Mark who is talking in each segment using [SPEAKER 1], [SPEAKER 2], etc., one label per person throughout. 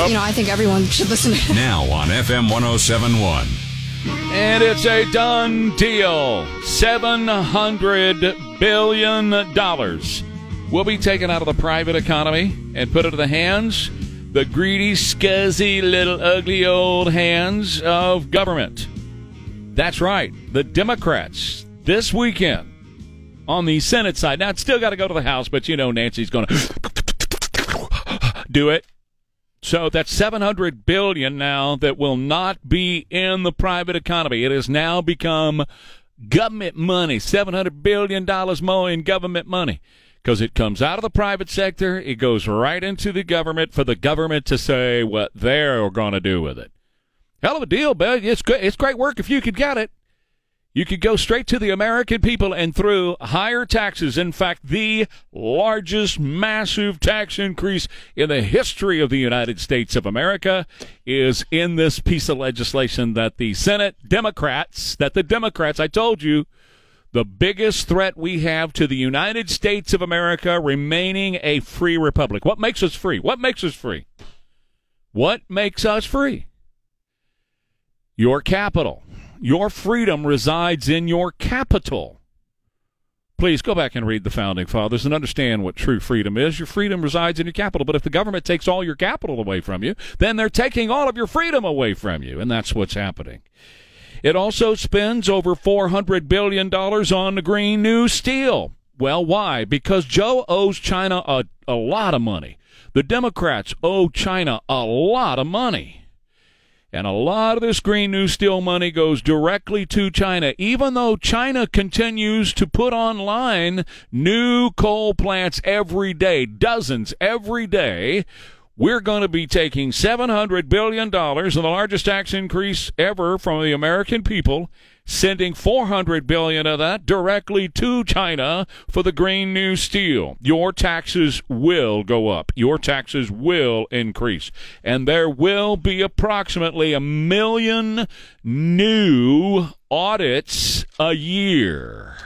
[SPEAKER 1] Yep.
[SPEAKER 2] you know, I think everyone should listen to.
[SPEAKER 3] Now on FM 1071.
[SPEAKER 1] And it's a done deal. $700 billion will be taken out of the private economy and put into the hands, the greedy, scuzzy, little ugly old hands of government. That's right. The Democrats this weekend on the Senate side. Now, it's still got to go to the House, but you know Nancy's going to do it. So that's 700 billion now that will not be in the private economy. It has now become government money. 700 billion dollars more in government money because it comes out of the private sector, it goes right into the government for the government to say what they're going to do with it. Hell of a deal, but it's good. It's great work if you could get it. You could go straight to the American people and through higher taxes. In fact, the largest massive tax increase in the history of the United States of America is in this piece of legislation that the Senate Democrats, that the Democrats, I told you, the biggest threat we have to the United States of America remaining a free republic. What makes us free? What makes us free? What makes us free? Your capital. Your freedom resides in your capital. Please go back and read the founding fathers and understand what true freedom is. Your freedom resides in your capital, but if the government takes all your capital away from you, then they're taking all of your freedom away from you, and that's what's happening. It also spends over $400 billion on the green new steel. Well, why? Because Joe owes China a, a lot of money. The Democrats owe China a lot of money. And a lot of this green new steel money goes directly to China, even though China continues to put online new coal plants every day, dozens every day. We're going to be taking $700 billion, and the largest tax increase ever from the American people, sending 400 billion of that directly to China for the green new steel. Your taxes will go up. Your taxes will increase. And there will be approximately a million new audits a year.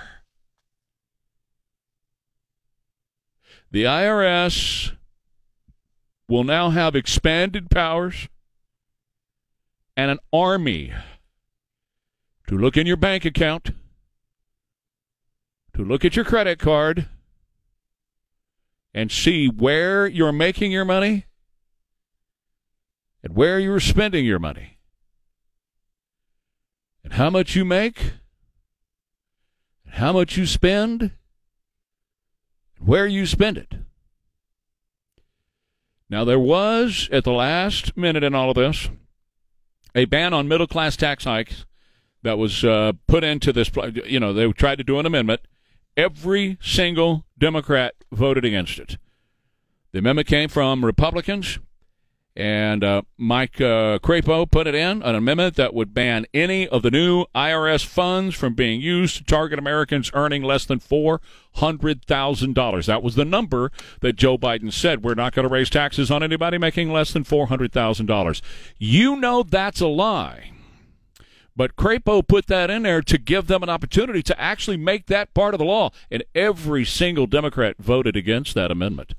[SPEAKER 1] The IRS will now have expanded powers and an army to look in your bank account, to look at your credit card, and see where you're making your money. And where you're spending your money. And how much you make. And how much you spend. And where you spend it. Now, there was, at the last minute in all of this, a ban on middle class tax hikes that was uh, put into this. You know, they tried to do an amendment. Every single Democrat voted against it. The amendment came from Republicans, and uh, Mike uh, Crapo put it in an amendment that would ban any of the new IRS funds from being used to target Americans earning less than four hundred thousand dollars. That was the number that Joe Biden said. We're not going to raise taxes on anybody making less than four hundred thousand dollars. You know that's a lie. But Crapo put that in there to give them an opportunity to actually make that part of the law. And every single Democrat voted against that amendment.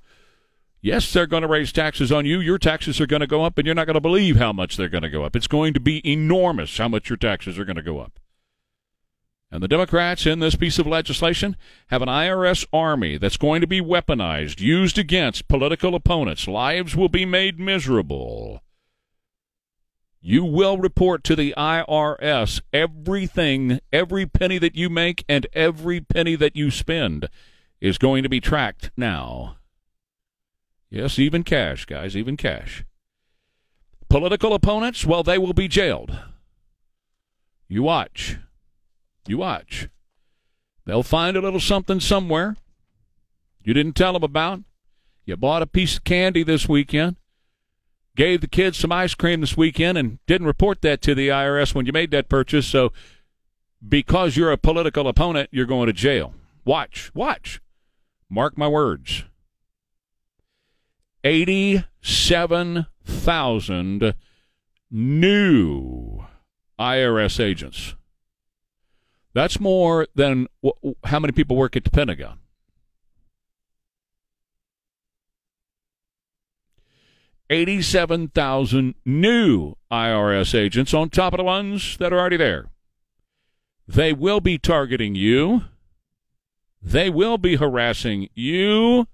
[SPEAKER 1] Yes, they're going to raise taxes on you. Your taxes are going to go up, and you're not going to believe how much they're going to go up. It's going to be enormous how much your taxes are going to go up. And the Democrats in this piece of legislation have an IRS army that's going to be weaponized, used against political opponents. Lives will be made miserable. You will report to the IRS everything, every penny that you make and every penny that you spend is going to be tracked now. Yes, even cash, guys, even cash. Political opponents, well, they will be jailed. You watch. You watch. They'll find a little something somewhere you didn't tell them about. You bought a piece of candy this weekend gave the kids some ice cream this weekend and didn't report that to the IRS when you made that purchase. So, because you're a political opponent, you're going to jail. Watch, watch. Mark my words. 87,000 new IRS agents. That's more than how many people work at the Pentagon. 87,000 new IRS agents on top of the ones that are already there. They will be targeting you. They will be harassing you.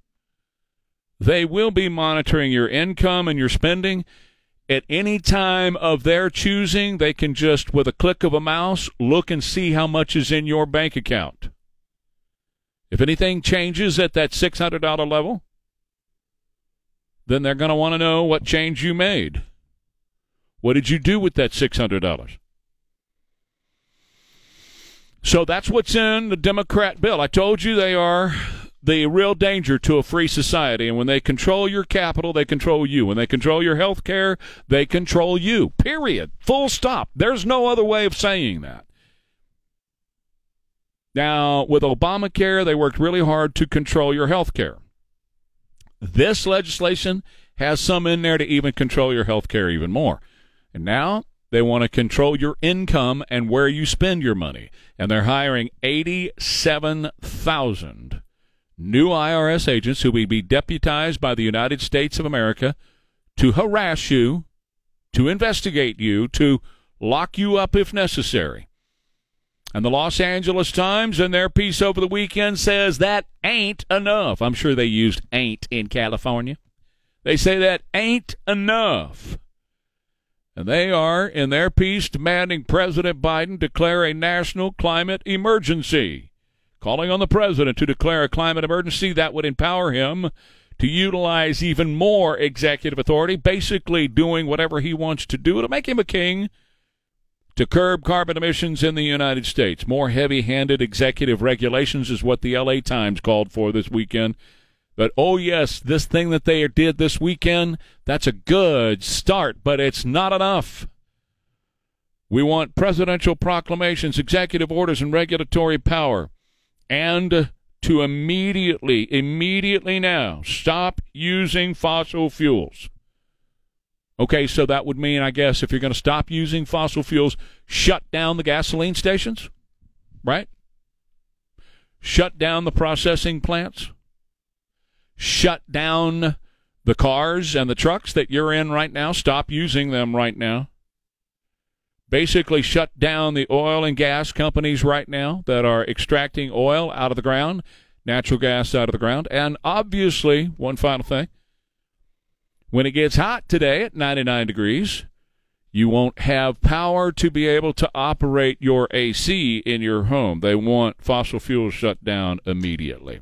[SPEAKER 1] They will be monitoring your income and your spending. At any time of their choosing, they can just, with a click of a mouse, look and see how much is in your bank account. If anything changes at that $600 level, then they're going to want to know what change you made. What did you do with that $600? So that's what's in the Democrat bill. I told you they are the real danger to a free society. And when they control your capital, they control you. When they control your health care, they control you. Period. Full stop. There's no other way of saying that. Now, with Obamacare, they worked really hard to control your health care. This legislation has some in there to even control your health care even more. And now they want to control your income and where you spend your money. And they're hiring 87,000 new IRS agents who will be deputized by the United States of America to harass you, to investigate you, to lock you up if necessary. And the Los Angeles Times, in their piece over the weekend, says that ain't enough. I'm sure they used ain't in California. They say that ain't enough. And they are, in their piece, demanding President Biden declare a national climate emergency, calling on the president to declare a climate emergency that would empower him to utilize even more executive authority, basically doing whatever he wants to do to make him a king to curb carbon emissions in the United States. More heavy handed executive regulations is what the LA Times called for this weekend. But oh, yes, this thing that they did this weekend, that's a good start, but it's not enough. We want presidential proclamations, executive orders, and regulatory power. And to immediately, immediately now, stop using fossil fuels. Okay, so that would mean, I guess, if you're going to stop using fossil fuels, shut down the gasoline stations, right? Shut down the processing plants, shut down the cars and the trucks that you're in right now, stop using them right now. Basically, shut down the oil and gas companies right now that are extracting oil out of the ground, natural gas out of the ground. And obviously, one final thing when it gets hot today at 99 degrees, you won't have power to be able to operate your AC in your home. They want fossil fuels shut down immediately.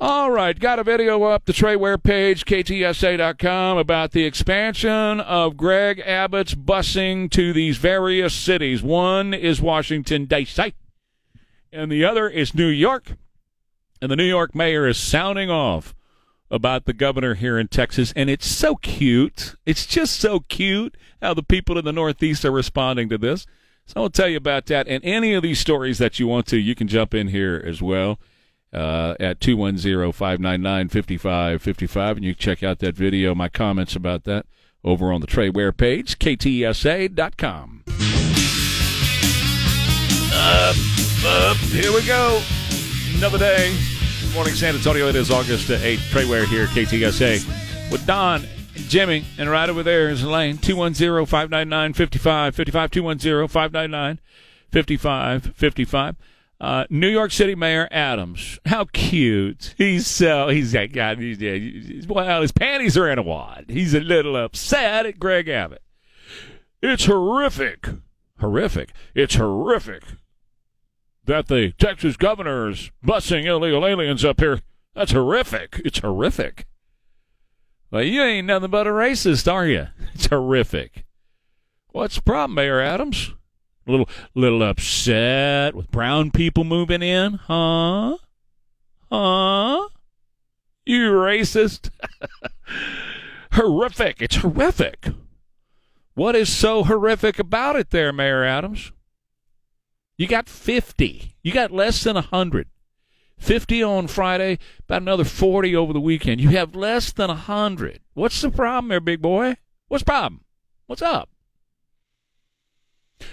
[SPEAKER 1] All right, got a video up the Trey Ware page, ktsa.com, about the expansion of Greg Abbott's busing to these various cities. One is Washington, D.C., and the other is New York. And the New York mayor is sounding off about the governor here in Texas, and it's so cute. It's just so cute how the people in the Northeast are responding to this. So I'll tell you about that. And any of these stories that you want to, you can jump in here as well uh, at 210 599 5555. And you check out that video, my comments about that, over on the Trey Ware page, ktsa.com. Up, up, here we go. Another day morning, San Antonio. It is August 8th. Trey Ware here, KTSA, with Don, Jimmy, and right over there is Elaine. 210 599 5555. 210 599 5555. Uh, New York City Mayor Adams. How cute. He's so, he's that guy. He's, he's, well, his panties are in a wad. He's a little upset at Greg Abbott. It's horrific. Horrific. It's horrific that the Texas governor is busing illegal aliens up here. That's horrific. It's horrific. Well, you ain't nothing but a racist, are you? It's horrific. What's the problem, Mayor Adams? A little, little upset with brown people moving in, huh? Huh? You racist? horrific. It's horrific. What is so horrific about it there, Mayor Adams? You got 50. You got less than 100. 50 on Friday, about another 40 over the weekend. You have less than 100. What's the problem there, big boy? What's the problem? What's up?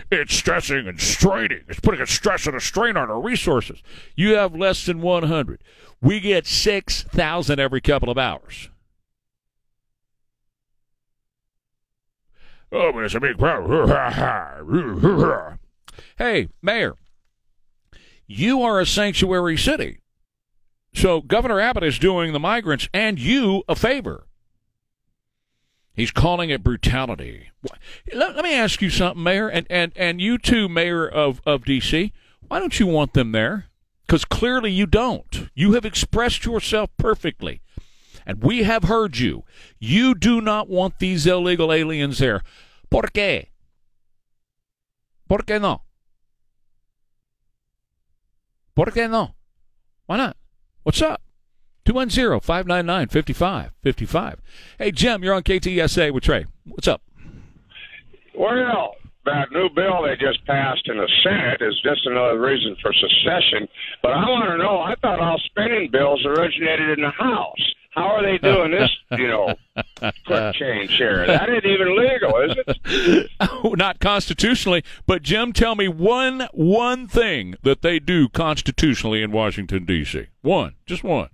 [SPEAKER 1] It's stressing and straining. It's putting a stress and a strain on our resources. You have less than 100. We get 6,000 every couple of hours. Oh, but it's a big problem. hey, Mayor, you are a sanctuary city. So Governor Abbott is doing the migrants and you a favor. He's calling it brutality. Let, let, me ask you something, Mayor, and, and, and you too, Mayor of, of D.C. Why don't you want them there? Because clearly you don't. You have expressed yourself perfectly. And we have heard you. You do not want these illegal aliens there. ¿Por qué? ¿Por qué no? ¿Por qué no? Why not? What's up? 210-599-5555. Hey, Jim, you're on KTSA with Trey. What's up?
[SPEAKER 4] Well, that new bill they just passed in the Senate is just another reason for secession. But I want to know, I thought all spending bills originated in the House. How are they doing this, you know, quick change here? That ain't even legal, is it?
[SPEAKER 1] oh, not constitutionally. But Jim, tell me one one thing that they do constitutionally in Washington D.C. One, just one.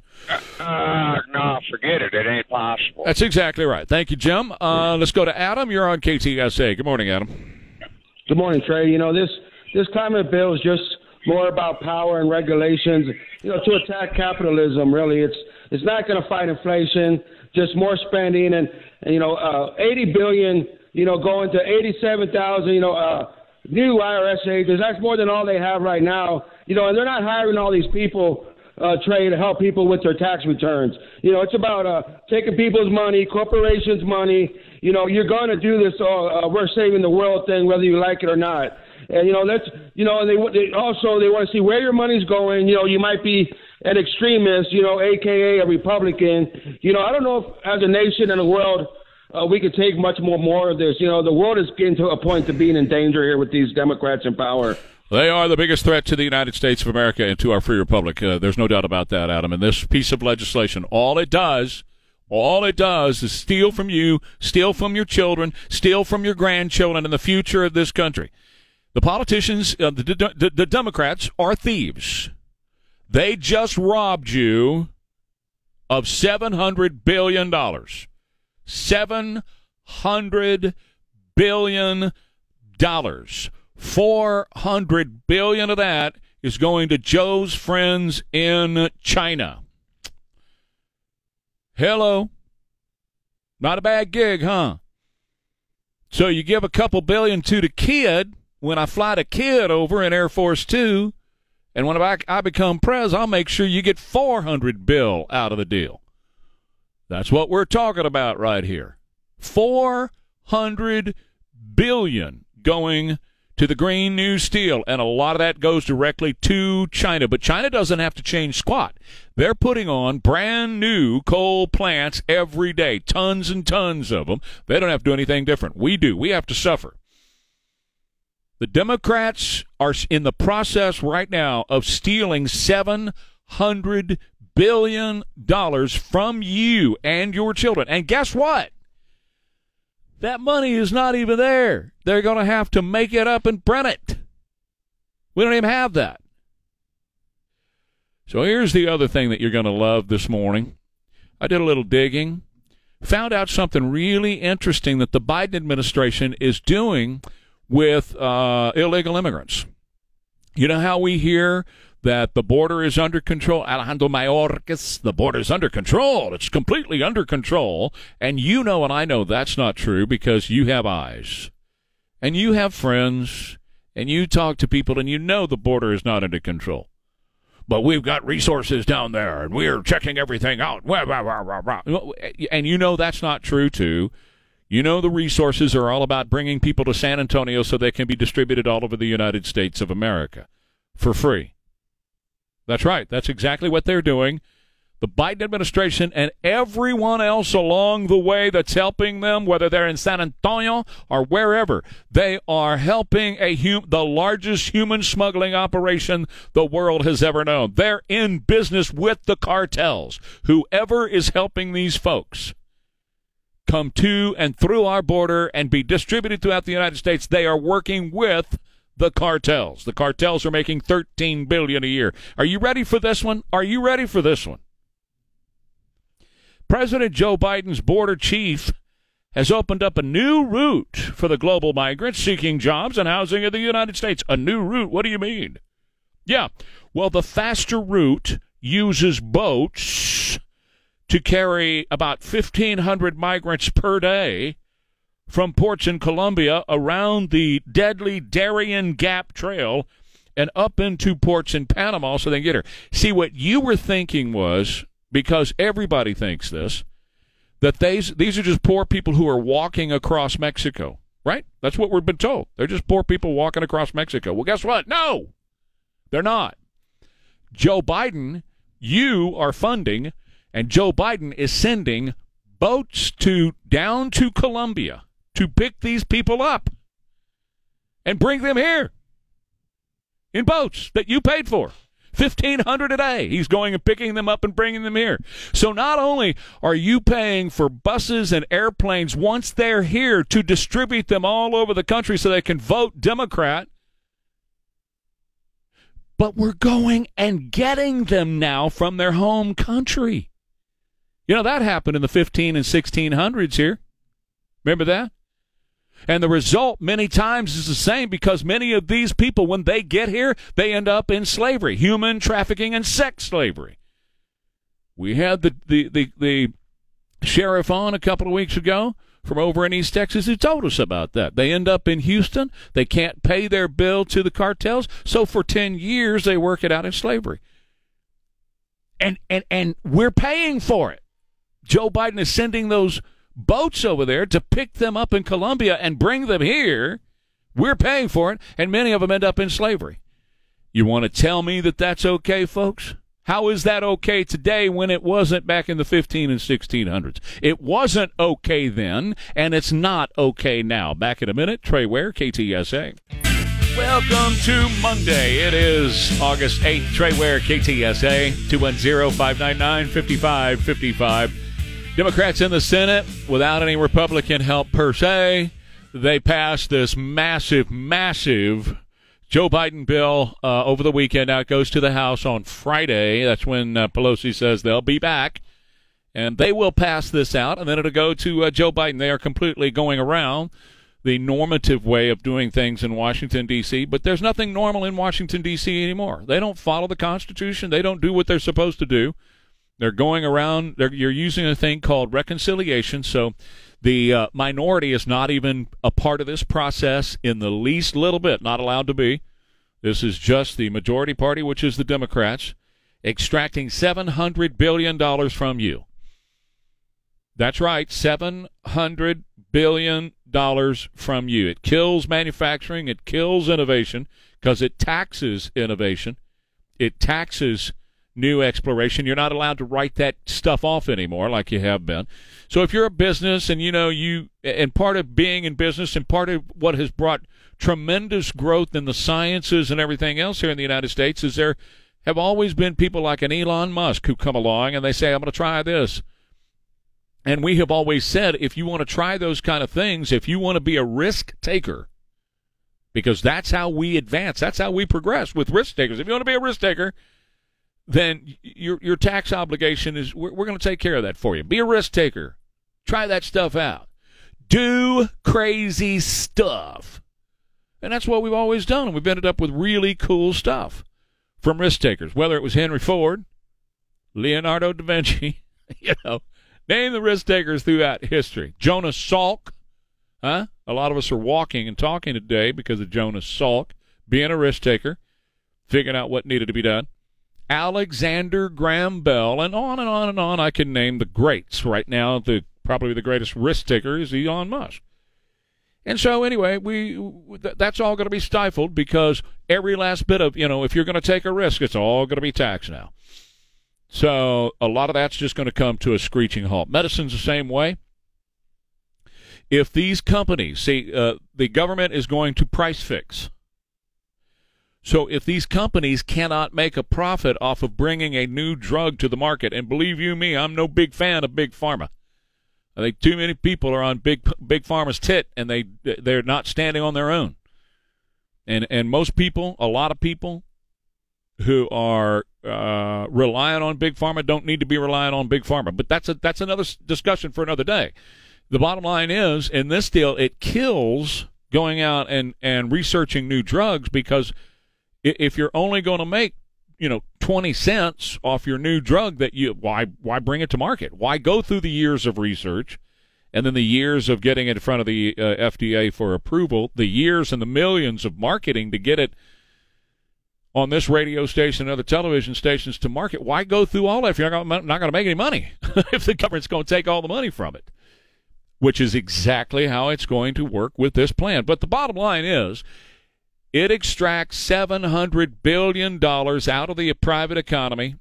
[SPEAKER 4] Uh, no, forget it. It ain't possible.
[SPEAKER 1] That's exactly right. Thank you, Jim. Uh, let's go to Adam. You're on KTSA. Good morning, Adam.
[SPEAKER 5] Good morning, Trey. You know this this climate bill is just more about power and regulations. You know, to attack capitalism. Really, it's it's not going to fight inflation. Just more spending and, and you know, uh, 80 billion. You know, going to 87,000. You know, uh, new IRS agents. That's more than all they have right now. You know, and they're not hiring all these people. Uh, Trey to help people with their tax returns. You know, it's about uh, taking people's money, corporations' money. You know, you're going to do this. Uh, uh, we're saving the world thing, whether you like it or not. And you know, that's you know, and they, they also they want to see where your money's going. You know, you might be an extremist, you know, aka a Republican. You know, I don't know if as a nation and a world uh, we could take much more more of this. You know, the world is getting to a point of being in danger here with these Democrats in power.
[SPEAKER 1] They are the biggest threat to the United States of America and to our free republic. Uh, there's no doubt about that, Adam. And this piece of legislation, all it does, all it does is steal from you, steal from your children, steal from your grandchildren and the future of this country. The politicians, uh, the, the, the Democrats, are thieves. They just robbed you of $700 billion. $700 billion. 400 billion of that is going to Joe's friends in China. Hello. Not a bad gig, huh? So you give a couple billion to the kid when I fly the kid over in Air Force Two, and when I, I become pres, I'll make sure you get 400 bill out of the deal. That's what we're talking about right here. 400 billion going to the Green New Steel, and a lot of that goes directly to China. But China doesn't have to change squat. They're putting on brand new coal plants every day, tons and tons of them. They don't have to do anything different. We do. We have to suffer. The Democrats are in the process right now of stealing $700 billion from you and your children. And guess what? That money is not even there. They're going to have to make it up and print it. We don't even have that. So here's the other thing that you're going to love this morning. I did a little digging, found out something really interesting that the Biden administration is doing with uh, illegal immigrants. You know how we hear that the border is under control? Alejandro Mayorkas, the border is under control. It's completely under control. And you know, and I know that's not true because you have eyes and you have friends and you talk to people and you know the border is not under control. But we've got resources down there and we're checking everything out. And you know that's not true, too. You know, the resources are all about bringing people to San Antonio so they can be distributed all over the United States of America for free. That's right. That's exactly what they're doing. The Biden administration and everyone else along the way that's helping them, whether they're in San Antonio or wherever, they are helping a hum- the largest human smuggling operation the world has ever known. They're in business with the cartels. Whoever is helping these folks come to and through our border and be distributed throughout the United States, they are working with the cartels. The cartels are making 13 billion a year. Are you ready for this one? Are you ready for this one? President Joe Biden's border chief has opened up a new route for the global migrants seeking jobs and housing in the United States. A new route? What do you mean? Yeah. Well, the faster route uses boats to carry about 1,500 migrants per day from ports in Colombia around the deadly Darien Gap Trail and up into ports in Panama so they can get her. See, what you were thinking was because everybody thinks this that these these are just poor people who are walking across Mexico, right? That's what we've been told. They're just poor people walking across Mexico. Well, guess what? No, they're not. Joe Biden, you are funding, and Joe Biden is sending boats to down to Colombia to pick these people up and bring them here in boats that you paid for. 1500 a day. He's going and picking them up and bringing them here. So not only are you paying for buses and airplanes once they're here to distribute them all over the country so they can vote Democrat, but we're going and getting them now from their home country. You know, that happened in the 15 and 1600s here. Remember that? And the result many times is the same because many of these people, when they get here, they end up in slavery, human trafficking and sex slavery. We had the, the, the, the sheriff on a couple of weeks ago from over in East Texas who told us about that. They end up in Houston. They can't pay their bill to the cartels. So for 10 years, they work it out in slavery. And, and, and we're paying for it. Joe Biden is sending those boats over there to pick them up in Colombia and bring them here. We're paying for it, and many of them end up in slavery. You want to tell me that that's okay, folks? How is that okay today when it wasn't back in the 15 and 1600s? It wasn't okay then, and it's not okay now. Back in a minute, Trey Ware, KTSA. Welcome to Monday. It is August 8th. Trey Ware, KTSA, 210 599 5555. Democrats in the Senate, without any Republican help per se, they passed this massive, massive Joe Biden bill uh, over the weekend. Now it goes to the House on Friday. That's when uh, Pelosi says they'll be back. And they will pass this out, and then it'll go to uh, Joe Biden. They are completely going around the normative way of doing things in Washington, D.C., but there's nothing normal in Washington, D.C. anymore. They don't follow the Constitution, they don't do what they're supposed to do. They're going around. They're, you're using a thing called reconciliation. So the uh, minority is not even a part of this process in the least little bit. Not allowed to be. This is just the majority party, which is the Democrats, extracting seven hundred billion dollars from you. That's right, seven hundred billion dollars from you. It kills manufacturing. It kills innovation because it taxes innovation. It taxes new exploration. You're not allowed to write that stuff off anymore like you have been. So if you're a business and you know you and part of being in business and part of what has brought tremendous growth in the sciences and everything else here in the United States is there have always been people like an Elon Musk who come along and they say I'm going to try this. And we have always said if you want to try those kind of things, if you want to be a risk taker, because that's how we advance, that's how we progress with risk takers. If you want to be a risk taker, then your your tax obligation is we're, we're going to take care of that for you. Be a risk taker. Try that stuff out. Do crazy stuff. And that's what we've always done. And we've ended up with really cool stuff from risk takers, whether it was Henry Ford, Leonardo da Vinci, you know, name the risk takers throughout history. Jonas Salk, huh? A lot of us are walking and talking today because of Jonas Salk being a risk taker, figuring out what needed to be done. Alexander Graham Bell, and on and on and on. I can name the greats right now. The probably the greatest risk taker is Elon Musk. And so anyway, we that's all going to be stifled because every last bit of you know, if you're going to take a risk, it's all going to be taxed now. So a lot of that's just going to come to a screeching halt. Medicine's the same way. If these companies see uh, the government is going to price fix so if these companies cannot make a profit off of bringing a new drug to the market, and believe you me, I'm no big fan of big pharma. I think too many people are on big big pharma's tit, and they they're not standing on their own. And and most people, a lot of people, who are uh, relying on big pharma don't need to be relying on big pharma. But that's a that's another discussion for another day. The bottom line is, in this deal, it kills going out and, and researching new drugs because if you're only going to make you know 20 cents off your new drug that you why why bring it to market? Why go through the years of research and then the years of getting it in front of the uh, FDA for approval the years and the millions of marketing to get it on this radio station and other television stations to market? Why go through all that if you're not going to make any money? If the government's going to take all the money from it which is exactly how it's going to work with this plan. But the bottom line is it extracts $700 billion out of the private economy.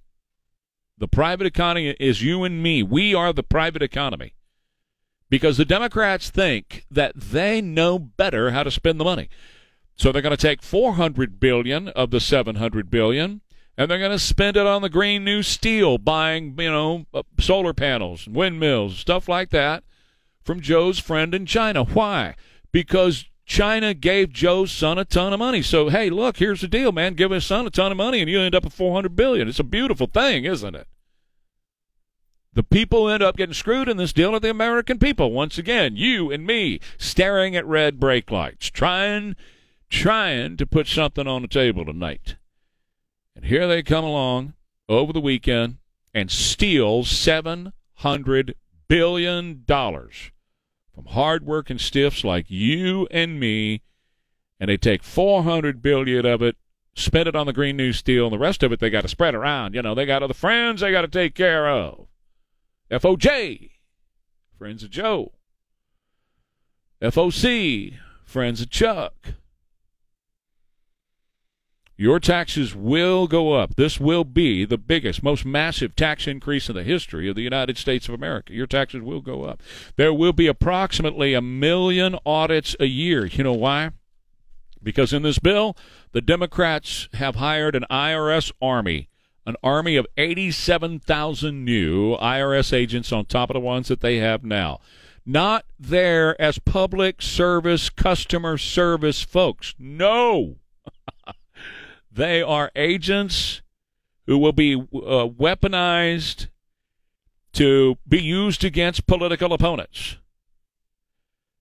[SPEAKER 1] The private economy is you and me. We are the private economy. Because the Democrats think that they know better how to spend the money. So they're going to take 400 billion of the 700 billion and they're going to spend it on the green new steel buying, you know, uh, solar panels, windmills, stuff like that from Joe's friend in China. Why? Because China gave Joe's son a ton of money. So hey, look, here's the deal, man. Give his son a ton of money, and you end up with 400 billion. It's a beautiful thing, isn't it? The people end up getting screwed in this deal are the American people. Once again, you and me staring at red brake lights, trying, trying to put something on the table tonight. And here they come along over the weekend and steal seven hundred billion dollars from hard-working stiffs like you and me, and they take 400 billion of it, spend it on the Green New Steel, and the rest of it they got to spread around. You know, they got other friends they got to take care of. FOJ, friends of Joe. FOC, friends of Chuck. Your taxes will go up. This will be the biggest, most massive tax increase in the history of the United States of America. Your taxes will go up. There will be approximately a million audits a year. You know why? Because in this bill, the Democrats have hired an IRS army, an army of 87,000 new IRS agents on top of the ones that they have now. Not there as public service, customer service folks. No. They are agents who will be uh, weaponized to be used against political opponents.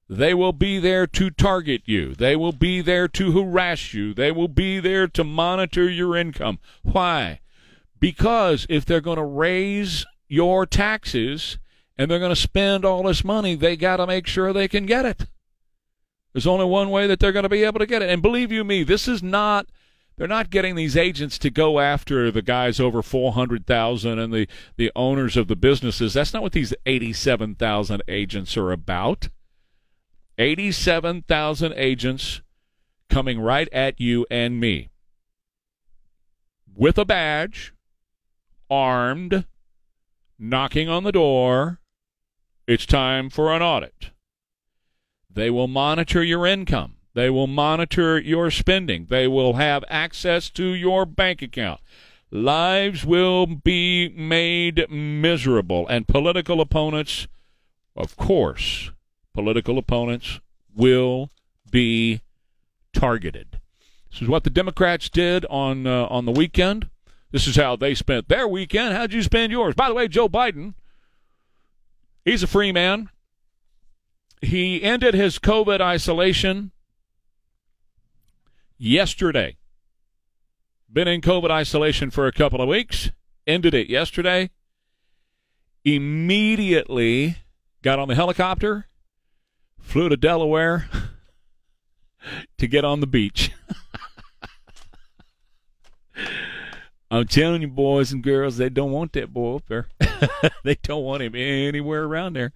[SPEAKER 1] They will be there to target you. They will be there to harass you. They will be there to monitor your income. Why? Because if they're going to raise your taxes and they're going to spend all this money, they got to make sure they can get it. There's only one way that they're going to be able to get it. And believe you me, this is not they're not getting these agents to go after the guys over 400,000 and the, the owners of the businesses. That's not what these 87,000 agents are about. 87,000 agents coming right at you and me with a badge, armed, knocking on the door. It's time for an audit. They will monitor your income. They will monitor your spending. They will have access to your bank account. Lives will be made miserable. And political opponents, of course, political opponents will be targeted. This is what the Democrats did on uh, on the weekend. This is how they spent their weekend. How'd you spend yours? By the way, Joe Biden, he's a free man. He ended his COVID isolation yesterday. Been in COVID isolation for a couple of weeks, ended it yesterday. Immediately got on the helicopter, flew to Delaware to get on the beach. I'm telling you, boys and girls, they don't want that boy up there. they don't want him anywhere around there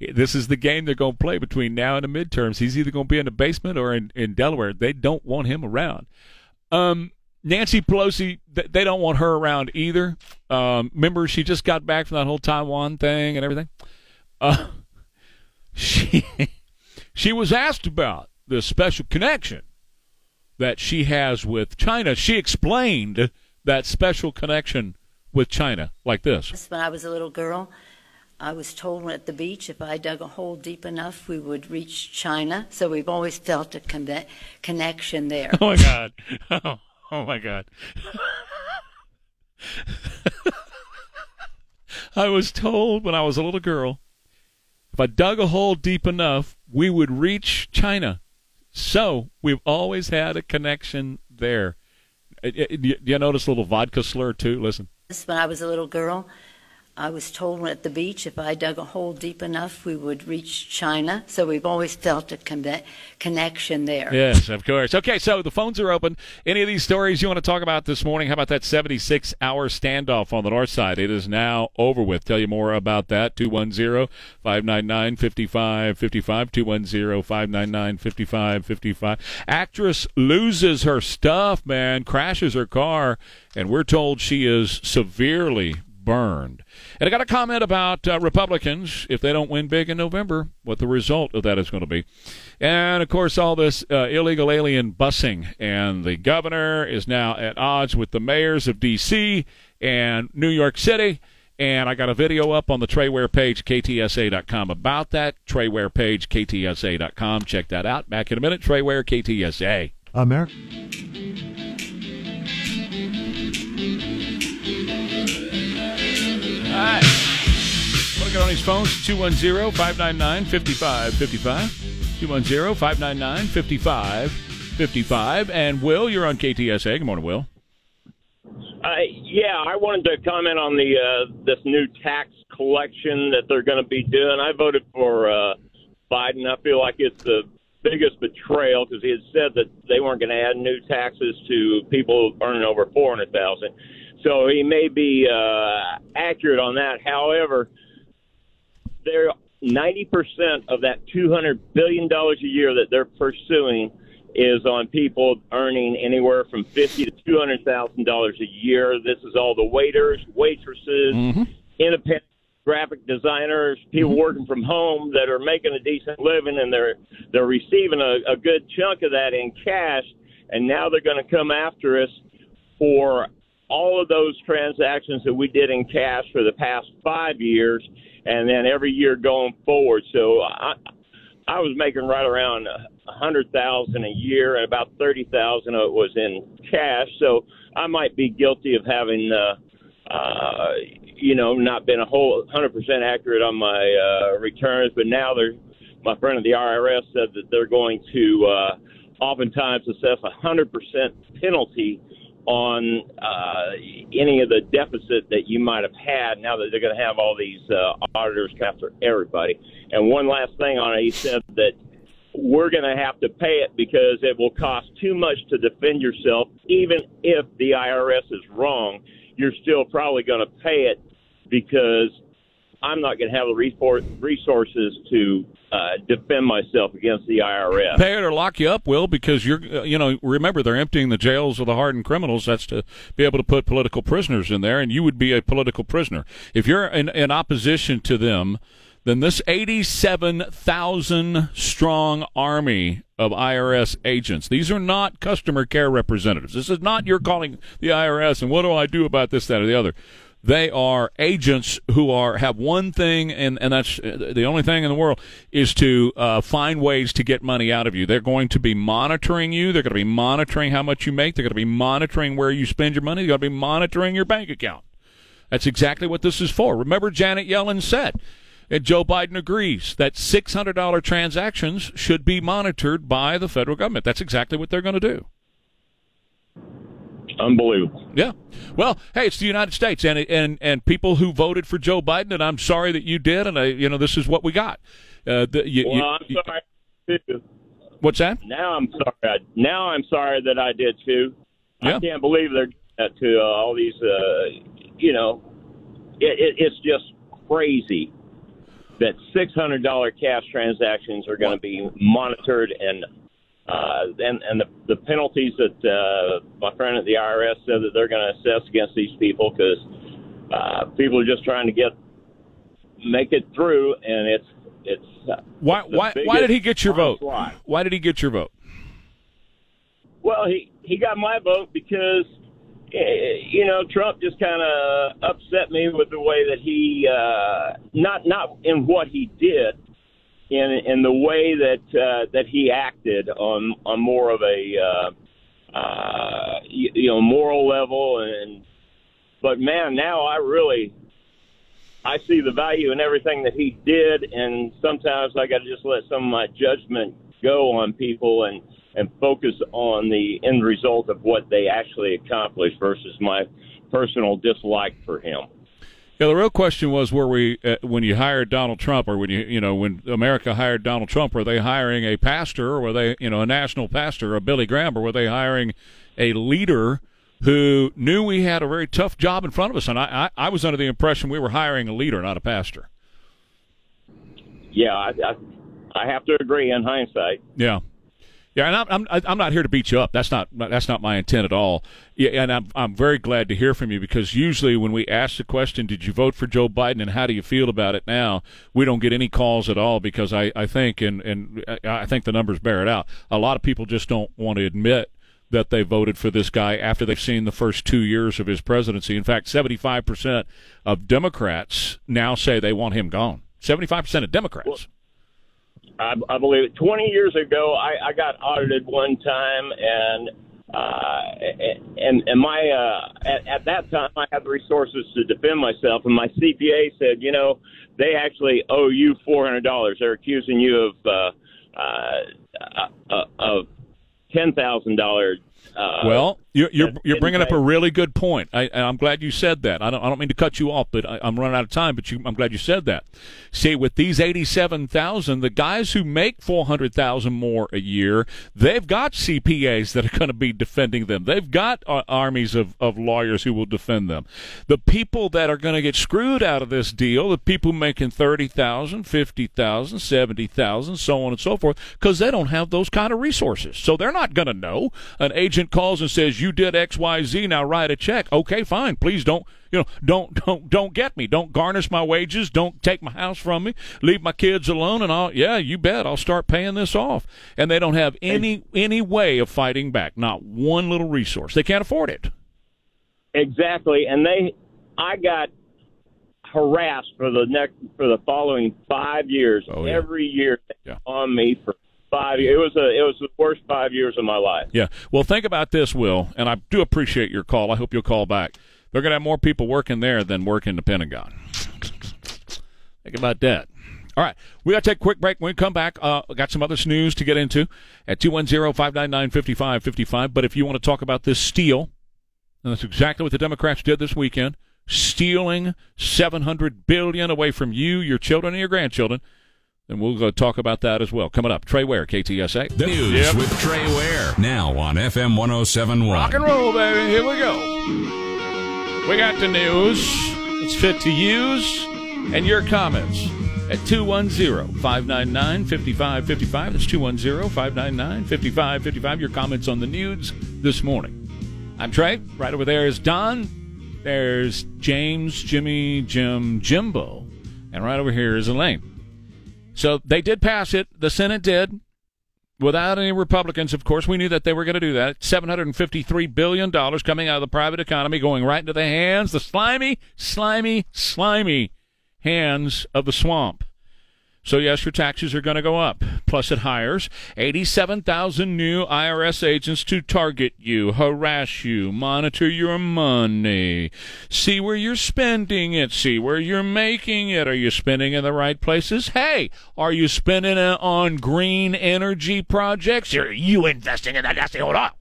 [SPEAKER 1] this is the game they're going to play between now and the midterms. He's either going to be in the basement or in, in Delaware. They don't want him around. Um, Nancy Pelosi, they don't want her around either. Um, remember, she just got back from that whole Taiwan thing and everything. Uh, she she was asked about the special connection that she has with China. She explained that special connection with China like this.
[SPEAKER 6] When I was a little girl, I was told at the beach if I dug a hole deep enough, we would reach China. So we've always felt a con- connection there.
[SPEAKER 1] Oh my God! Oh, oh my God! I was told when I was a little girl, If I dug a hole deep enough, we would reach China. So we've always had a connection there. Uh, uh, Do you notice a little vodka slur too? Listen.
[SPEAKER 6] When I was a little girl, I was told at the beach if I dug a hole deep enough, we would reach China. So we've always felt a con- connection there.
[SPEAKER 1] Yes, of course. Okay, so the phones are open. Any of these stories you want to talk about this morning? How about that 76 hour standoff on the north side? It is now over with. Tell you more about that. 210 599 5555. 210 599 5555. Actress loses her stuff, man, crashes her car, and we're told she is severely burned. And I got a comment about uh, Republicans if they don't win big in November, what the result of that is going to be. And of course, all this uh, illegal alien busing. And the governor is now at odds with the mayors of D.C. and New York City. And I got a video up on the Trey Ware page, ktsa.com, about that. Trey Ware page, ktsa.com. Check that out. Back in a minute. Trey Ware, KTSA.
[SPEAKER 7] America.
[SPEAKER 1] Right. Want to on these phones? 210 599 5555. 210 599 5555. And Will, you're on KTSA. Good morning, Will.
[SPEAKER 8] Uh, yeah, I wanted to comment on the uh, this new tax collection that they're going to be doing. I voted for uh, Biden. I feel like it's the biggest betrayal because he had said that they weren't going to add new taxes to people earning over four hundred thousand. So he may be uh, accurate on that. However, they're ninety percent of that two hundred billion dollars a year that they're pursuing is on people earning anywhere from fifty to two hundred thousand dollars a year. This is all the waiters, waitresses,
[SPEAKER 1] Mm-hmm.
[SPEAKER 8] independent graphic designers, people working from home that are making a decent living, and they're they're receiving a, a good chunk of that in cash. And now they're going to come after us for all of those transactions that we did in cash for the past five years, and then every year going forward. So I, I was making right around a hundred thousand a year, and about thirty thousand of it was in cash. So I might be guilty of having, uh, uh, you know, not been a whole hundred percent accurate on my uh, returns. But now they're, my friend at the IRS said that they're going to uh, oftentimes assess a hundred percent penalty on uh, any of the deficit that you might have had now that they're going to have all these uh, auditors after everybody. And one last thing on it, he said that we're going to have to pay it because it will cost too much to defend yourself. Even if the IRS is wrong, you're still probably going to pay it because I'm not going to have the resources to uh, defend myself against the IRS.
[SPEAKER 1] Pay it or lock you up, Will, because you're, uh, you know, remember they're emptying the jails of the hardened criminals. That's to be able to put political prisoners in there, and you would be a political prisoner. If you're in, in opposition to them, then this 87,000 strong army of IRS agents, these are not customer care representatives. This is not you're calling the IRS and what do I do about this, that, or the other. They are agents who are have one thing, and, and that's uh, the only thing in the world is to uh, find ways to get money out of you. They're going to be monitoring you. They're going to be monitoring how much you make. They're going to be monitoring where you spend your money. They're going to be monitoring your bank account. That's exactly what this is for. Remember, Janet Yellen said, and Joe Biden agrees that $600 transactions should be monitored by the federal government. That's exactly what they're going to do.
[SPEAKER 8] Unbelievable.
[SPEAKER 1] Yeah. Well, hey, it's the United States, and and and people who voted for Joe Biden, and I'm sorry that you did, and I, you know, this is what we got. Uh, the, you,
[SPEAKER 8] Well,
[SPEAKER 1] you-
[SPEAKER 8] I'm
[SPEAKER 1] you-
[SPEAKER 8] sorry. Too.
[SPEAKER 1] what's that?
[SPEAKER 8] Now I'm sorry. I, now I'm sorry that I did too.
[SPEAKER 1] Yeah.
[SPEAKER 8] I can't believe they're doing that to uh, all these. Uh, you know, it, it, it's just crazy that six hundred dollar cash transactions are going to be monitored and. Uh, and and the, the penalties that uh, my friend at the IRS said that they're going to assess against these people because uh, people are just trying to get make it through, and it's it's uh,
[SPEAKER 1] Why
[SPEAKER 8] it's
[SPEAKER 1] why why did he get your vote? Why did he get your vote?
[SPEAKER 8] Well, he he got my vote because eh, you know Trump just kind of upset me with the way that he uh, not not in what he did, in in the way that uh, that he acted on on more of a uh, uh, you, you know moral level and but man now I really I see the value in everything that he did, and sometimes I got to just let some of my judgment go on people and and focus on the end result of what they actually accomplished versus my personal dislike for him.
[SPEAKER 1] Yeah, the real question was: Were we uh, when you hired Donald Trump, or when you you know when America hired Donald Trump, were they hiring a pastor, or were they you know a national pastor, or Billy Graham, or were they hiring a leader who knew we had a very tough job in front of us? And I I, I was under the impression we were hiring a leader, not a pastor.
[SPEAKER 8] Yeah, I, I, I have to agree in hindsight.
[SPEAKER 1] Yeah. Yeah, and I'm, I'm I'm not here to beat you up. That's not that's not my intent at all. Yeah, and I'm I'm very glad to hear from you because usually when we ask the question, "Did you vote for Joe Biden?" and "How do you feel about it now?" we don't get any calls at all because I I think and and I think the numbers bear it out. A lot of people just don't want to admit that they voted for this guy after they've seen the first two years of his presidency. In fact, 75% of Democrats now say they want him gone. 75% of Democrats.
[SPEAKER 8] Well, I, I believe it. 20 years ago, I, I got audited one time, and uh, and and my uh, at, at that time I had the resources to defend myself, and my CPA said, you know, they actually owe you four hundred dollars. They're accusing you of uh, uh, uh, of ten thousand dollars
[SPEAKER 1] uh, well, you're you're, you're bringing up a really good point. I, I'm glad you said that. I don't I don't mean to cut you off, but I, am running out of time. But you, I'm glad you said that. See, with these eighty-seven thousand, the guys who make four hundred thousand more a year, they've got CPAs that are going to be defending them. They've got uh, armies of, of lawyers who will defend them. The people that are going to get screwed out of this deal, the people making thirty thousand, fifty thousand, seventy thousand, so on and so forth, because they don't have those kind of resources. So they're not going to know. An agent calls and says, "You did X, Y, Z. Now write a check." Okay, fine. Please don't, you know, don't don't don't get me. Don't garnish my wages. Don't take my house from me. Leave my kids alone, and I'll yeah, you bet. I'll start paying this off. And they don't have any any way of fighting back. Not one little resource. They can't afford it.
[SPEAKER 8] Exactly, and they, I got harassed for the next for the following five years. Oh, yeah. Every year yeah. on me for five. It was a it was the worst five years of my life.
[SPEAKER 1] Yeah. Well, think about this, Will, and I do appreciate your call. I hope you'll call back. They're going to have more people working there than working the Pentagon. Think about that. All right, we got to take a quick break. When we come back, uh, got some other news to get into at 210-599-5555. But if you want to talk about this steal, and that's exactly what the Democrats did this weekend, stealing 700 billion away from you, your children, and your grandchildren – and we'll go talk about that as well. Coming up, Trey Ware, KTSA.
[SPEAKER 3] The news yep. with Trey Ware. Now on FM 1071.
[SPEAKER 1] Rock and roll, baby. Here we go. We got the news. It's fit to use. And your comments at 210-599-5555. That's 210-599-5555. Your comments on the news this morning. I'm Trey. Right over there is Don. There's James, Jimmy, Jim, Jimbo. And right over here is Elaine. So they did pass it. The Senate did. Without any Republicans, of course, we knew that they were going to do that. $753 billion coming out of the private economy, going right into the hands, the slimy, slimy, slimy hands of the swamp. So, yes, your taxes are going to go up. Plus, it hires 87,000 new IRS agents to target you, harass you, monitor your money, see where you're spending it, see where you're making it. Are you spending in the right places? Hey, are you spending it on green energy projects? Are you investing in that? Hold on.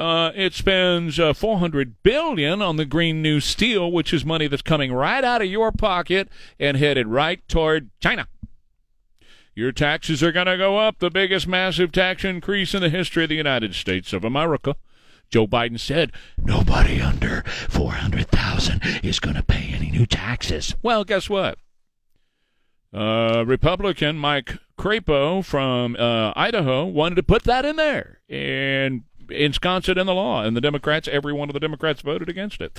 [SPEAKER 1] Uh, it spends uh, 400 billion on the green new steel, which is money that's coming right out of your pocket and headed right toward China. Your taxes are going to go up, the biggest massive tax increase in the history of the United States of America. Joe Biden said nobody under 400,000 is going to pay any new taxes. Well, guess what? Uh, Republican Mike Crapo from uh, Idaho wanted to put that in there, and ensconce it in the law. And the Democrats, every one of the Democrats voted against it.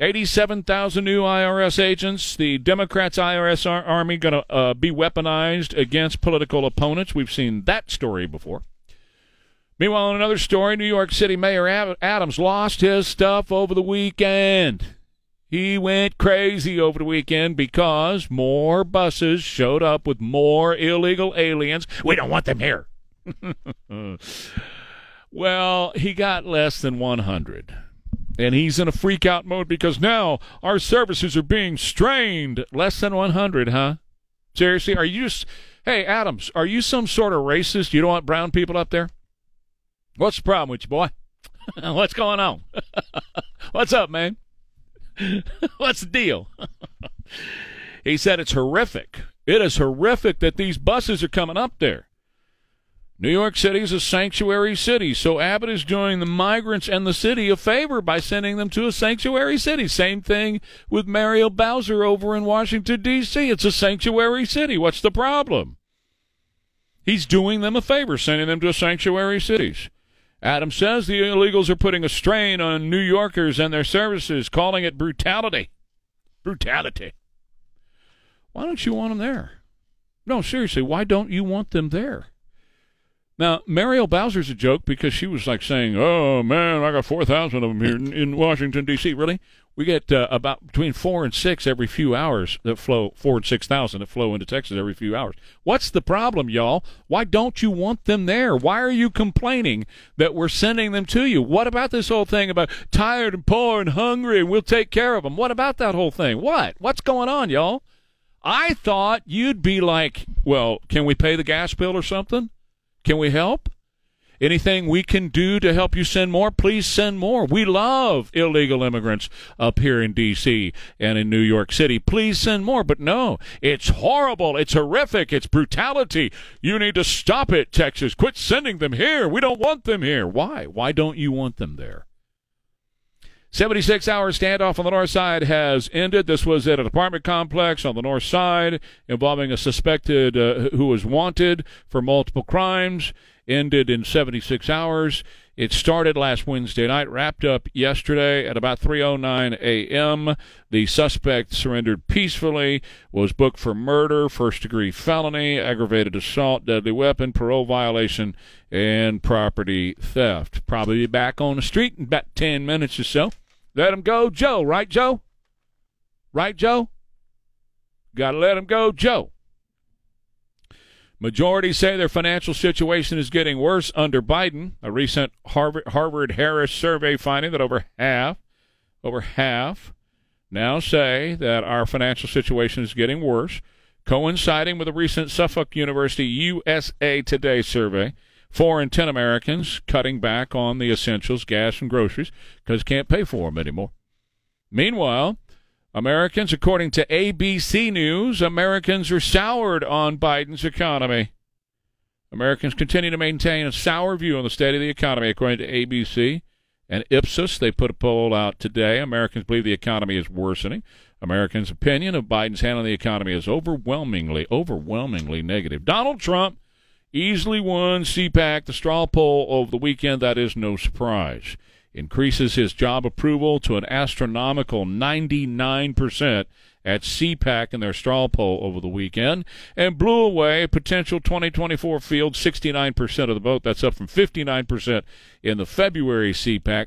[SPEAKER 1] 87,000 new IRS agents. The Democrats' IRS ar- army going to uh, be weaponized against political opponents. We've seen that story before. Meanwhile, in another story, New York City Mayor Adams lost his stuff over the weekend. He went crazy over the weekend because more buses showed up with more illegal aliens. We don't want them here. Well, he got less than 100. And he's in a freak out mode because now our services are being strained. Less than 100, huh? Seriously, are you just. Hey, Adams, are you some sort of racist? You don't want brown people up there? What's the problem with you, boy? What's going on? What's up, man? What's the deal? he said it's horrific. It is horrific that these buses are coming up there. New York City is a sanctuary city, so Abbott is doing the migrants and the city a favor by sending them to a sanctuary city. Same thing with Muriel Bowser over in Washington, D.C. It's a sanctuary city. What's the problem? He's doing them a favor, sending them to sanctuary cities. Adams says the illegals are putting a strain on New Yorkers and their services, calling it brutality. Brutality. Why don't you want them there? No, seriously, why don't you want them there? Now, Muriel Bowser's a joke because she was like saying, "Oh man, I got four thousand of them here in, in Washington D.C." Really, we get uh, about between four and six every few hours that flow, four and six thousand that flow into Texas every few hours. What's the problem, y'all? Why don't you want them there? Why are you complaining that we're sending them to you? What about this whole thing about tired and poor and hungry and we'll take care of them? What about that whole thing? What? What's going on, y'all? I thought you'd be like, well, can we pay the gas bill or something? Can we help? Anything we can do to help you send more, please send more. We love illegal immigrants up here in D.C. and in New York City. Please send more. But no, it's horrible. It's horrific. It's brutality. You need to stop it, Texas. Quit sending them here. We don't want them here. Why? Why don't you want them there? 76 hour standoff on the north side has ended. This was at an apartment complex on the north side involving a suspected uh, who was wanted for multiple crimes. Ended in 76 hours. It started last Wednesday night, wrapped up yesterday at about 3:09 a.m. The suspect surrendered peacefully, was booked for murder, first-degree felony, aggravated assault, deadly weapon, parole violation, and property theft. Probably back on the street in about 10 minutes or so. Let him go, Joe. Right, Joe? Right, Joe? Got to let him go, Joe. Majority say their financial situation is getting worse under Biden. A recent Harvard, Harvard Harris survey finding that over half, over half, now say that our financial situation is getting worse, coinciding with a recent Suffolk University USA Today survey Four in ten Americans cutting back on the essentials, gas and groceries, because can't pay for them anymore. Meanwhile, Americans, according to ABC News, Americans are soured on Biden's economy. Americans continue to maintain a sour view on the state of the economy, according to ABC and Ipsos. They put a poll out today. Americans believe the economy is worsening. Americans' opinion of Biden's handling the economy is overwhelmingly, overwhelmingly negative. Donald Trump easily won CPAC, the straw poll over the weekend. That is no surprise. Increases his job approval to an astronomical 99% at CPAC in their straw poll over the weekend and blew away potential 2024 field 69% of the vote. That's up from 59% in the February CPAC.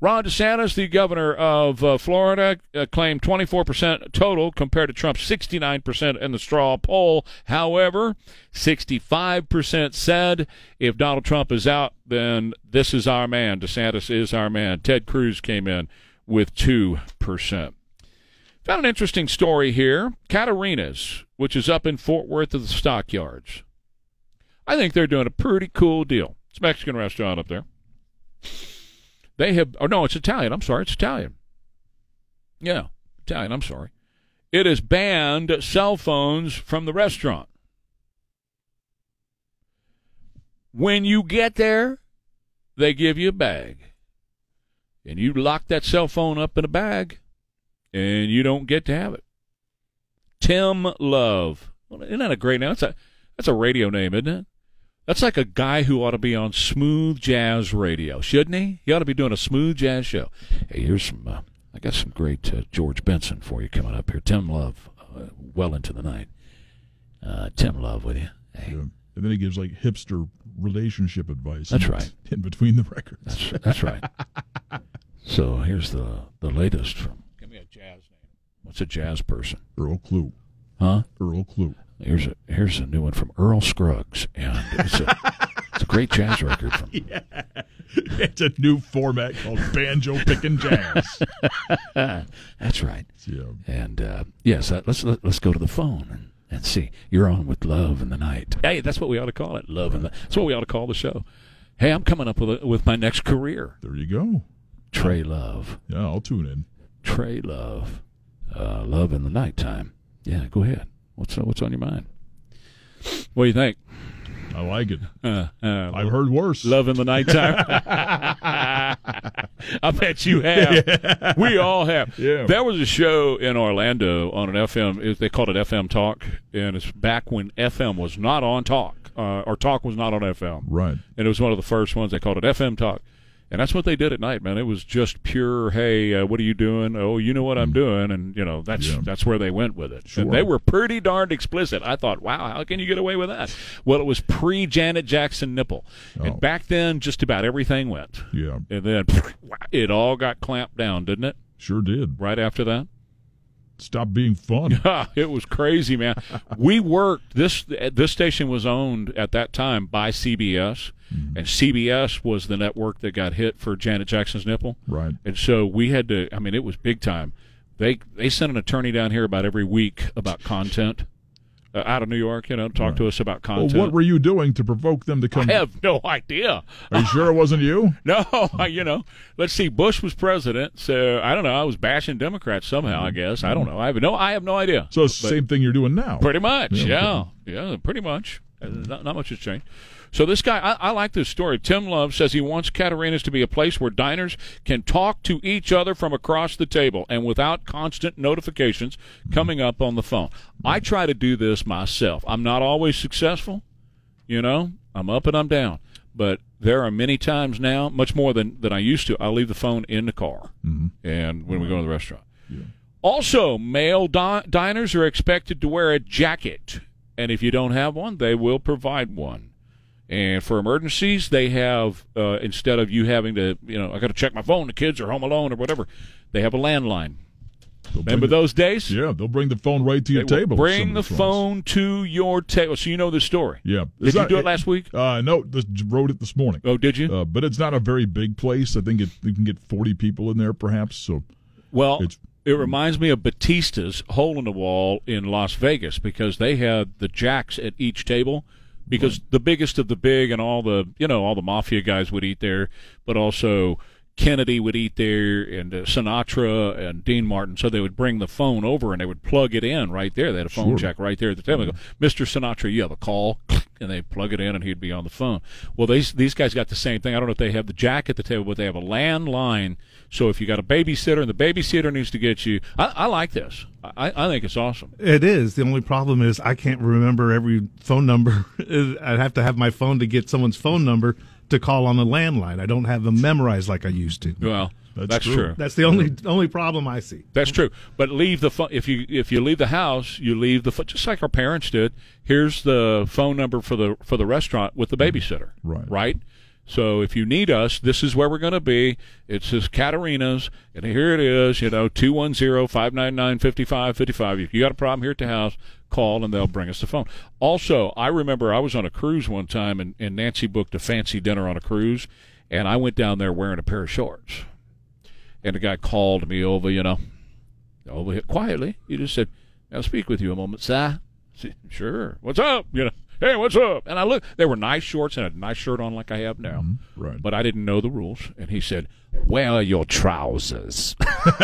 [SPEAKER 1] Ron DeSantis, the governor of uh, Florida, uh, claimed 24% total compared to Trump's 69% in the straw poll. However, 65% said if Donald Trump is out, then this is our man. DeSantis is our man. Ted Cruz came in with 2%. Found an interesting story here. Caterina's, which is up in Fort Worth of the stockyards. I think they're doing a pretty cool deal. It's a Mexican restaurant up there. They have, oh no, it's Italian. I'm sorry, it's Italian. Yeah, Italian. I'm sorry. It has banned cell phones from the restaurant. When you get there, they give you a bag. And you lock that cell phone up in a bag and you don't get to have it. Tim Love. Well, isn't that a great name? That's a that's a radio name, isn't it? That's like a guy who ought to be on smooth jazz radio, shouldn't he? He ought to be doing a smooth jazz show. Hey, here's some. Uh, I got some great uh, George Benson for you coming up here. Tim Love, uh, well into the night. Uh, Tim Love with you. Hey.
[SPEAKER 7] Yeah. And then he gives like hipster relationship advice.
[SPEAKER 1] That's right.
[SPEAKER 7] In between the records.
[SPEAKER 1] That's, that's right. so here's the the latest from. What's a jazz person?
[SPEAKER 7] Earl Klugh.
[SPEAKER 1] Huh?
[SPEAKER 7] Earl Klugh.
[SPEAKER 1] Here's a here's a new one from Earl Scruggs, and it's a, it's a great jazz record. From,
[SPEAKER 7] it's a new format called banjo picking jazz.
[SPEAKER 1] That's right.
[SPEAKER 7] Yeah.
[SPEAKER 1] And uh, yes, uh, let's let, let's go to the phone and, and see. You're on with love in the night. Hey, that's what we ought to call it. Love in the. That's what we ought to call the show. Hey, I'm coming up with a, with my next career.
[SPEAKER 7] There you go.
[SPEAKER 1] Trey Love.
[SPEAKER 7] Yeah, I'll tune in.
[SPEAKER 1] Trey Love. Uh, love in the nighttime. Yeah, go ahead. What's what's on your mind? What do you think?
[SPEAKER 7] I like it.
[SPEAKER 1] Uh, uh,
[SPEAKER 7] I've heard worse.
[SPEAKER 1] Love in the nighttime. I bet you have. We all have.
[SPEAKER 7] Yeah.
[SPEAKER 1] There was a show in Orlando on an FM. They called it FM Talk, and it's back when FM was not on Talk, uh, or Talk was not on FM.
[SPEAKER 7] Right.
[SPEAKER 1] And it was one of the first ones. They called it FM Talk. And that's what they did at night, man. It was just pure, hey, uh, what are you doing? Oh, you know what I'm doing, and you know that's.
[SPEAKER 7] Yeah.
[SPEAKER 1] that's where they went with it.
[SPEAKER 7] Sure.
[SPEAKER 1] And they were pretty darned explicit. I thought, wow, how can you get away with that? Well, it was pre Janet Jackson nipple,
[SPEAKER 7] Oh.
[SPEAKER 1] and back then, just about everything went.
[SPEAKER 7] Yeah.
[SPEAKER 1] And then it all got clamped down, didn't it?
[SPEAKER 7] Sure did.
[SPEAKER 1] Right after that.
[SPEAKER 7] Stop being fun.
[SPEAKER 1] it was crazy, man. we worked this. This station was owned at that time by CBS, mm-hmm. and CBS was the network that got hit for Janet Jackson's nipple.
[SPEAKER 7] Right.
[SPEAKER 1] And so we had to. I mean, it was big time. They they sent an attorney down here about every week about content uh, out of New York. You know, talk to us about
[SPEAKER 7] Well,
[SPEAKER 1] content.
[SPEAKER 7] what were you doing to provoke them to come?
[SPEAKER 1] I have no idea.
[SPEAKER 7] Are you sure it wasn't you?
[SPEAKER 1] No, you know, let's see. Bush was president, so I don't know. I was bashing Democrats somehow. I guess I don't know. I have no. I have no idea.
[SPEAKER 7] So
[SPEAKER 1] But-
[SPEAKER 7] same thing you're doing now.
[SPEAKER 1] Pretty much,
[SPEAKER 7] Yeah,
[SPEAKER 1] yeah, yeah, pretty much. Uh, Not, not much has changed. So this guy, I, I like this story. Tim Love says he wants Caterina's to be a place where diners can talk to each other from across the table and without constant notifications coming up on the phone. I try to do this myself. I'm not always successful, you know. I'm up and I'm down, but there are many times now, much more than than I used to. I leave the phone in the car, mm-hmm. and when we go to the restaurant. Also, male di- diners are expected to wear a jacket, and if you don't have one, they will provide one. And for emergencies, they have uh, instead of you having to, you know, I got to check my phone, the kids are home alone or whatever, they have a landline.
[SPEAKER 7] They'll
[SPEAKER 1] Remember
[SPEAKER 7] the-
[SPEAKER 1] those days?
[SPEAKER 7] Yeah, they'll bring the phone right to your
[SPEAKER 1] They
[SPEAKER 7] table.
[SPEAKER 1] Bring the
[SPEAKER 7] Some of phones.
[SPEAKER 1] phone to your table, so you know the story.
[SPEAKER 7] Yeah.
[SPEAKER 1] Did
[SPEAKER 7] It's
[SPEAKER 1] you
[SPEAKER 7] not-
[SPEAKER 1] do it last week?
[SPEAKER 7] Uh, no, just wrote it this morning.
[SPEAKER 1] Oh, did you?
[SPEAKER 7] Uh, but it's not a very big place. I think it, you can get 40 people in there, perhaps. So
[SPEAKER 1] Well, it reminds me of Battista's hole in the wall in Las Vegas because they had the jacks at each table because the biggest of the big and all the you know all the mafia guys would eat there, but also Kennedy would eat there and uh, Sinatra and Dean Martin. So they would bring the phone over and they would plug it in right there. They had a phone
[SPEAKER 7] Sure.
[SPEAKER 1] jack right there at the table. Go, Mr. Sinatra, you have a call. And they plug it in, and he'd be on the phone. Well, these these guys got the same thing. I don't know if they have the jack at the table, but they have a landline. So if you got a babysitter, and the babysitter needs to get you, I, I like this. I, I think it's awesome.
[SPEAKER 9] It is. The only problem is I can't remember every phone number. I'd have to have my phone to get someone's phone number to call on the landline. I don't have them memorized like I used to.
[SPEAKER 1] Well,
[SPEAKER 7] That's
[SPEAKER 1] that's,
[SPEAKER 7] true.
[SPEAKER 1] true.
[SPEAKER 9] That's the only only problem I see.
[SPEAKER 1] That's true. But leave the phone if you if you leave the house, you leave the phone just like our parents did. Here's the phone number for the for the restaurant with the mm-hmm. babysitter.
[SPEAKER 7] Right.
[SPEAKER 1] Right. So if you need us, this is where we're going to be. It's this Caterina's, and here it is. You know, 210-599-5555. If you got a problem here at the house, call and they'll bring us the phone. Also, I remember I was on a cruise one time, and, and Nancy booked a fancy dinner on a cruise, and I went down there wearing a pair of shorts and the guy called me over, you know, over here quietly. He just said, "I'll speak with you a moment, sir." Said, sure. What's up? You know, hey, what's up? And I look. They were nice shorts and a nice shirt on, like I have now. Mm-hmm.
[SPEAKER 7] right.
[SPEAKER 1] But I didn't know the rules, and he said, "Where are your trousers?"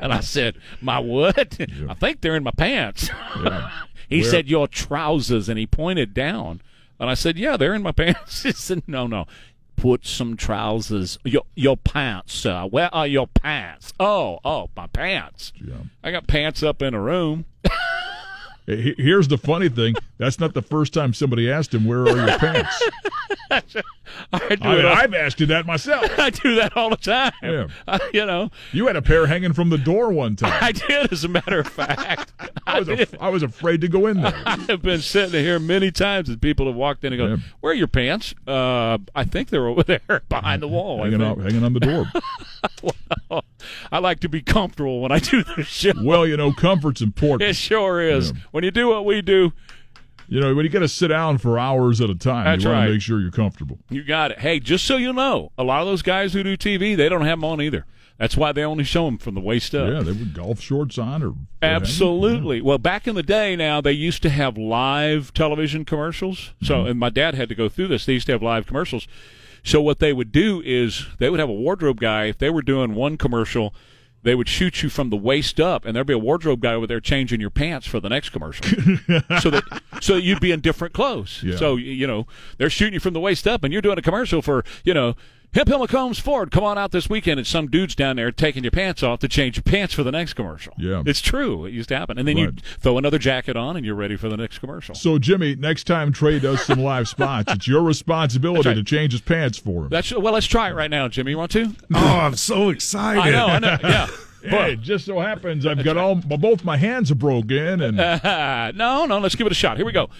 [SPEAKER 1] and I said, "My what? I think they're in my pants." he
[SPEAKER 7] Where-
[SPEAKER 1] said, "Your trousers," and he pointed down. And I said, "Yeah, they're in my pants." he said, "No, no." Put some trousers, your your pants, sir. Where are your pants? Oh, oh, my pants.
[SPEAKER 7] Yeah.
[SPEAKER 1] I got pants up in a room.
[SPEAKER 7] He- Here's the funny thing. That's not the first time somebody asked him, "Where are your pants?"
[SPEAKER 1] I do
[SPEAKER 7] I mean, I've asked you that myself.
[SPEAKER 1] I do that all the time.
[SPEAKER 7] Yeah.
[SPEAKER 1] I- you know,
[SPEAKER 7] You had a pair hanging from the door one time.
[SPEAKER 1] I did. As a matter of fact,
[SPEAKER 7] I was, af- I was afraid to go in there.
[SPEAKER 1] I've been sitting here many times and people have walked in and go,
[SPEAKER 7] Yeah.
[SPEAKER 1] "Where are your pants?" Uh, I think they're over there behind the wall. I,
[SPEAKER 7] hanging, out, hanging on the door.
[SPEAKER 1] I like to be comfortable when I do this show.
[SPEAKER 7] well, you know, comfort's important.
[SPEAKER 1] It sure is.
[SPEAKER 7] Yeah.
[SPEAKER 1] When you do what we do,
[SPEAKER 7] You know, when you got to sit down for hours at a time,
[SPEAKER 1] That's
[SPEAKER 7] you want
[SPEAKER 1] right.
[SPEAKER 7] to make sure you're comfortable.
[SPEAKER 1] You got it. Hey, just so you know, a lot of those guys who do TV, they don't have them on either. That's why they only show them from the waist up.
[SPEAKER 7] Yeah, they would golf shorts on or
[SPEAKER 1] Absolutely. Well, back in the day now, they used to have live television commercials. So, mm-hmm. and my dad had to go through this. They used to have live commercials. So, what they would do is they would have a wardrobe guy. If they were doing one commercial, they would shoot you from the waist up, and there'd be a wardrobe guy over there changing your pants for the next commercial. so that so you'd be in different clothes.
[SPEAKER 7] Yeah.
[SPEAKER 1] So you know they're shooting you from the waist up, and you're doing a commercial for you know. Hip Hill McCombs Ford, come on out this weekend, and some dude's down there taking your pants off to change your pants for the next commercial.
[SPEAKER 7] Yeah.
[SPEAKER 1] it's true. It used to happen, and then you throw another jacket on, and you're ready for the next commercial.
[SPEAKER 7] So, Jimmy, next time Trey does some live spots, it's your responsibility
[SPEAKER 1] right.
[SPEAKER 7] to change his pants for him.
[SPEAKER 1] That's well. Let's try it right now, Jimmy. You want to?
[SPEAKER 9] Oh, I'm so excited.
[SPEAKER 1] I know. I know. Yeah.
[SPEAKER 7] Hey, it just so happens I've got all both my hands are broken, and
[SPEAKER 1] no, no. Let's give it a shot. Here we go.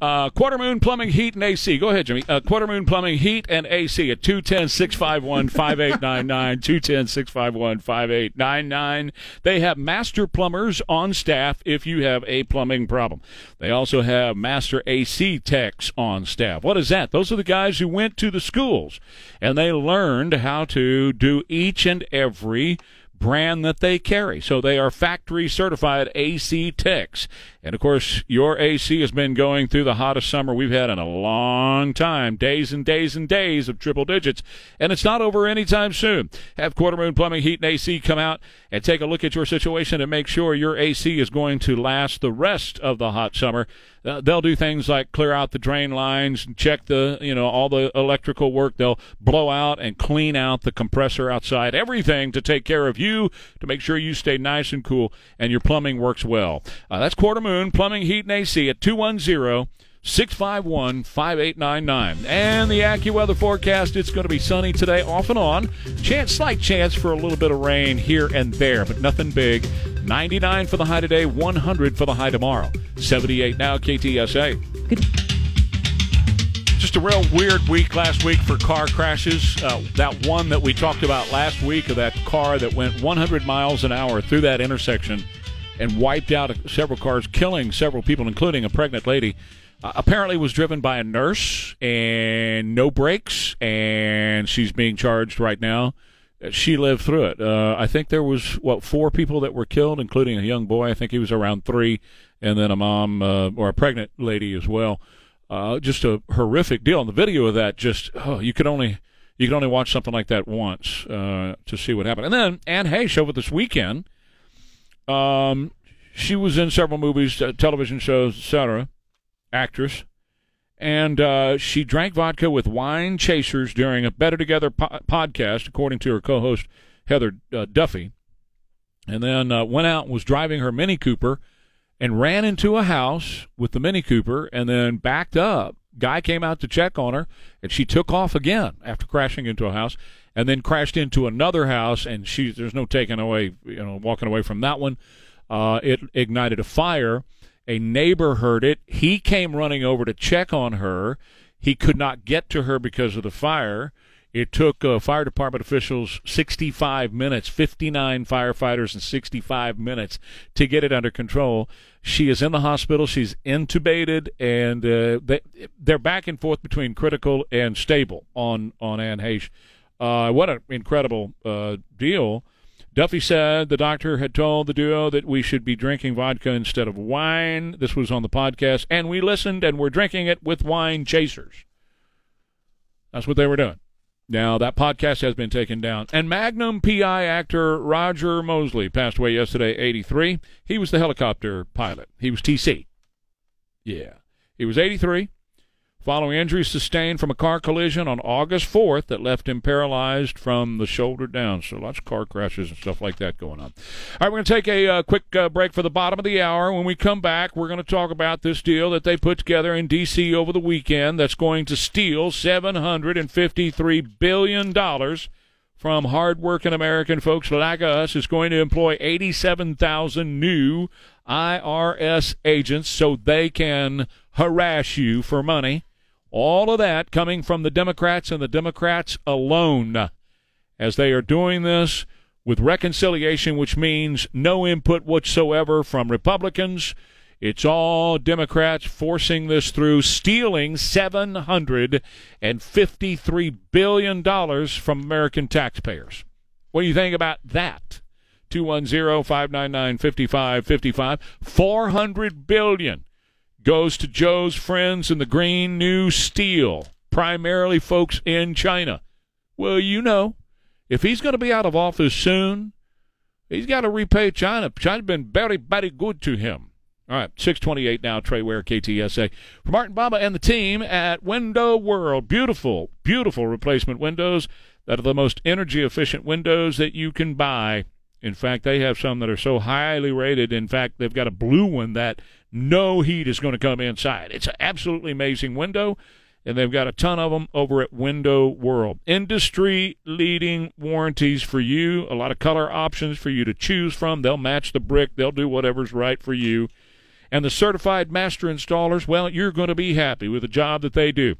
[SPEAKER 1] Uh, Quarter Moon Plumbing, Heat, and AC. Go ahead, Jimmy. Uh, Quarter Moon Plumbing, Heat, and AC at 210 651 5899. 210 651 5899. They have master plumbers on staff if you have a plumbing problem. They also have master AC techs on staff. What is that? Those are the guys who went to the schools and they learned how to do each and every brand that they carry. So they are factory certified AC techs. And of course, your AC has been going through the hottest summer we've had in a long time. Days and days and days of triple digits. And it's not over anytime soon. Have Quarter Moon Plumbing, Heat, and AC come out and take a look at your situation and make sure your AC is going to last the rest of the hot summer. Uh, they'll do things like clear out the drain lines, and check the, you know, all the electrical work. They'll blow out and clean out the compressor outside, everything to take care of you to make sure you stay nice and cool and your plumbing works well. Uh, that's Quarter Moon Plumbing, Heat, and AC at 210 651 5899. And the AccuWeather forecast it's going to be sunny today, off and on. Chance, slight chance for a little bit of rain here and there, but nothing big. 99 for the high today, 100 for the high tomorrow. 78 now, KTSA. Just a real weird week last week for car crashes. Uh, that one that we talked about last week of that car that went 100 miles an hour through that intersection and wiped out several cars, killing several people, including a pregnant lady. Uh, apparently was driven by a nurse and no brakes, and she's being charged right now. She lived through it. Uh, I think there was what four people that were killed, including a young boy. I think he was around three, and then a mom uh, or a pregnant lady as well. Uh, just a horrific deal. And the video of that, just oh, you could only you could only watch something like that once uh, to see what happened. And then Anne Heche over this weekend, um, she was in several movies, uh, television shows, etc. Actress, and uh, she drank vodka with wine chasers during a Better Together po- podcast, according to her co-host Heather uh, Duffy, and then uh, went out and was driving her Mini Cooper and ran into a house with the Mini Cooper and then backed up. Guy came out to check on her, and she took off again after crashing into a house, and then crashed into another house. And she, there's no taking away, you know, walking away from that one. Uh, it ignited a fire. A neighbor heard it. He came running over to check on her. He could not get to her because of the fire. It took uh, fire department officials 65 minutes, 59 firefighters in 65 minutes to get it under control. She is in the hospital. She's intubated, and uh, they, they're back and forth between critical and stable on on Anne Heche. Uh, what an incredible uh, deal! Duffy said the doctor had told the duo that we should be drinking vodka instead of wine. This was on the podcast, and we listened, and we're drinking it with wine chasers. That's what they were doing. Now, that podcast has been taken down. And Magnum PI actor Roger Mosley passed away yesterday, 83. He was the helicopter pilot. He was TC. Yeah. He was 83, following injuries sustained from a car collision on August 4th that left him paralyzed from the shoulder down. So lots of car crashes and stuff like that going on. All right, we're going to take a uh, quick uh, break for the bottom of the hour. When we come back, we're going to talk about this deal that they put together in D.C. over the weekend that's going to steal $753 billion from hardworking American folks like us. It's going to employ 87,000 new IRS agents so they can harass you for money. All of that coming from the Democrats and the Democrats alone as they are doing this with reconciliation, which means no input whatsoever from Republicans. It's all Democrats forcing this through, stealing $753 billion from American taxpayers. What do you think about that? 210-599-5555. 400 billion goes to Joe's friends in the Green New Steel, primarily folks in China. Well, you know, if he's going to be out of office soon, he's got to repay China. China's been very, very good to him. All right, 628 now, Trey Ware, KTSA. For Martin Baba and the team at Window World. Beautiful, beautiful replacement windows that are the most energy efficient windows that you can buy. In fact, they have some that are so highly rated. In fact, they've got a blue one that no heat is going to come inside. It's an absolutely amazing window, and they've got a ton of them over at Window World. Industry leading warranties for you, a lot of color options for you to choose from. They'll match the brick, they'll do whatever's right for you. And the certified master installers, well, you're going to be happy with the job that they do.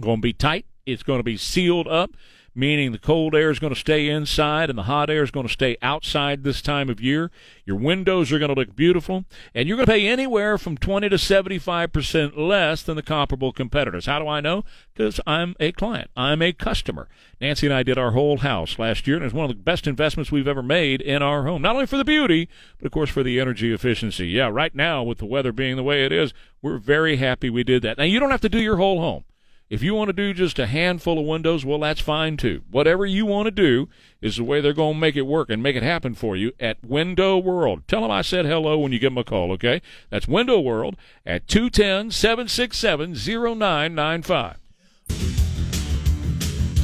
[SPEAKER 1] Going to be tight, it's going to be sealed up meaning the cold air is going to stay inside and the hot air is going to stay outside this time of year. Your windows are going to look beautiful, and you're going to pay anywhere from 20 to 75% less than the comparable competitors. How do I know? Because I'm a client, I'm a customer. Nancy and I did our whole house last year, and it's one of the best investments we've ever made in our home. Not only for the beauty, but of course for the energy efficiency. Yeah, right now, with the weather being the way it is, we're very happy we did that. Now, you don't have to do your whole home. If you want to do just a handful of windows, well, that's fine too. Whatever you want to do is the way they're going to make it work and make it happen for you at Window World. Tell them I said hello when you give them a call, okay? That's Window World at 210 767 0995.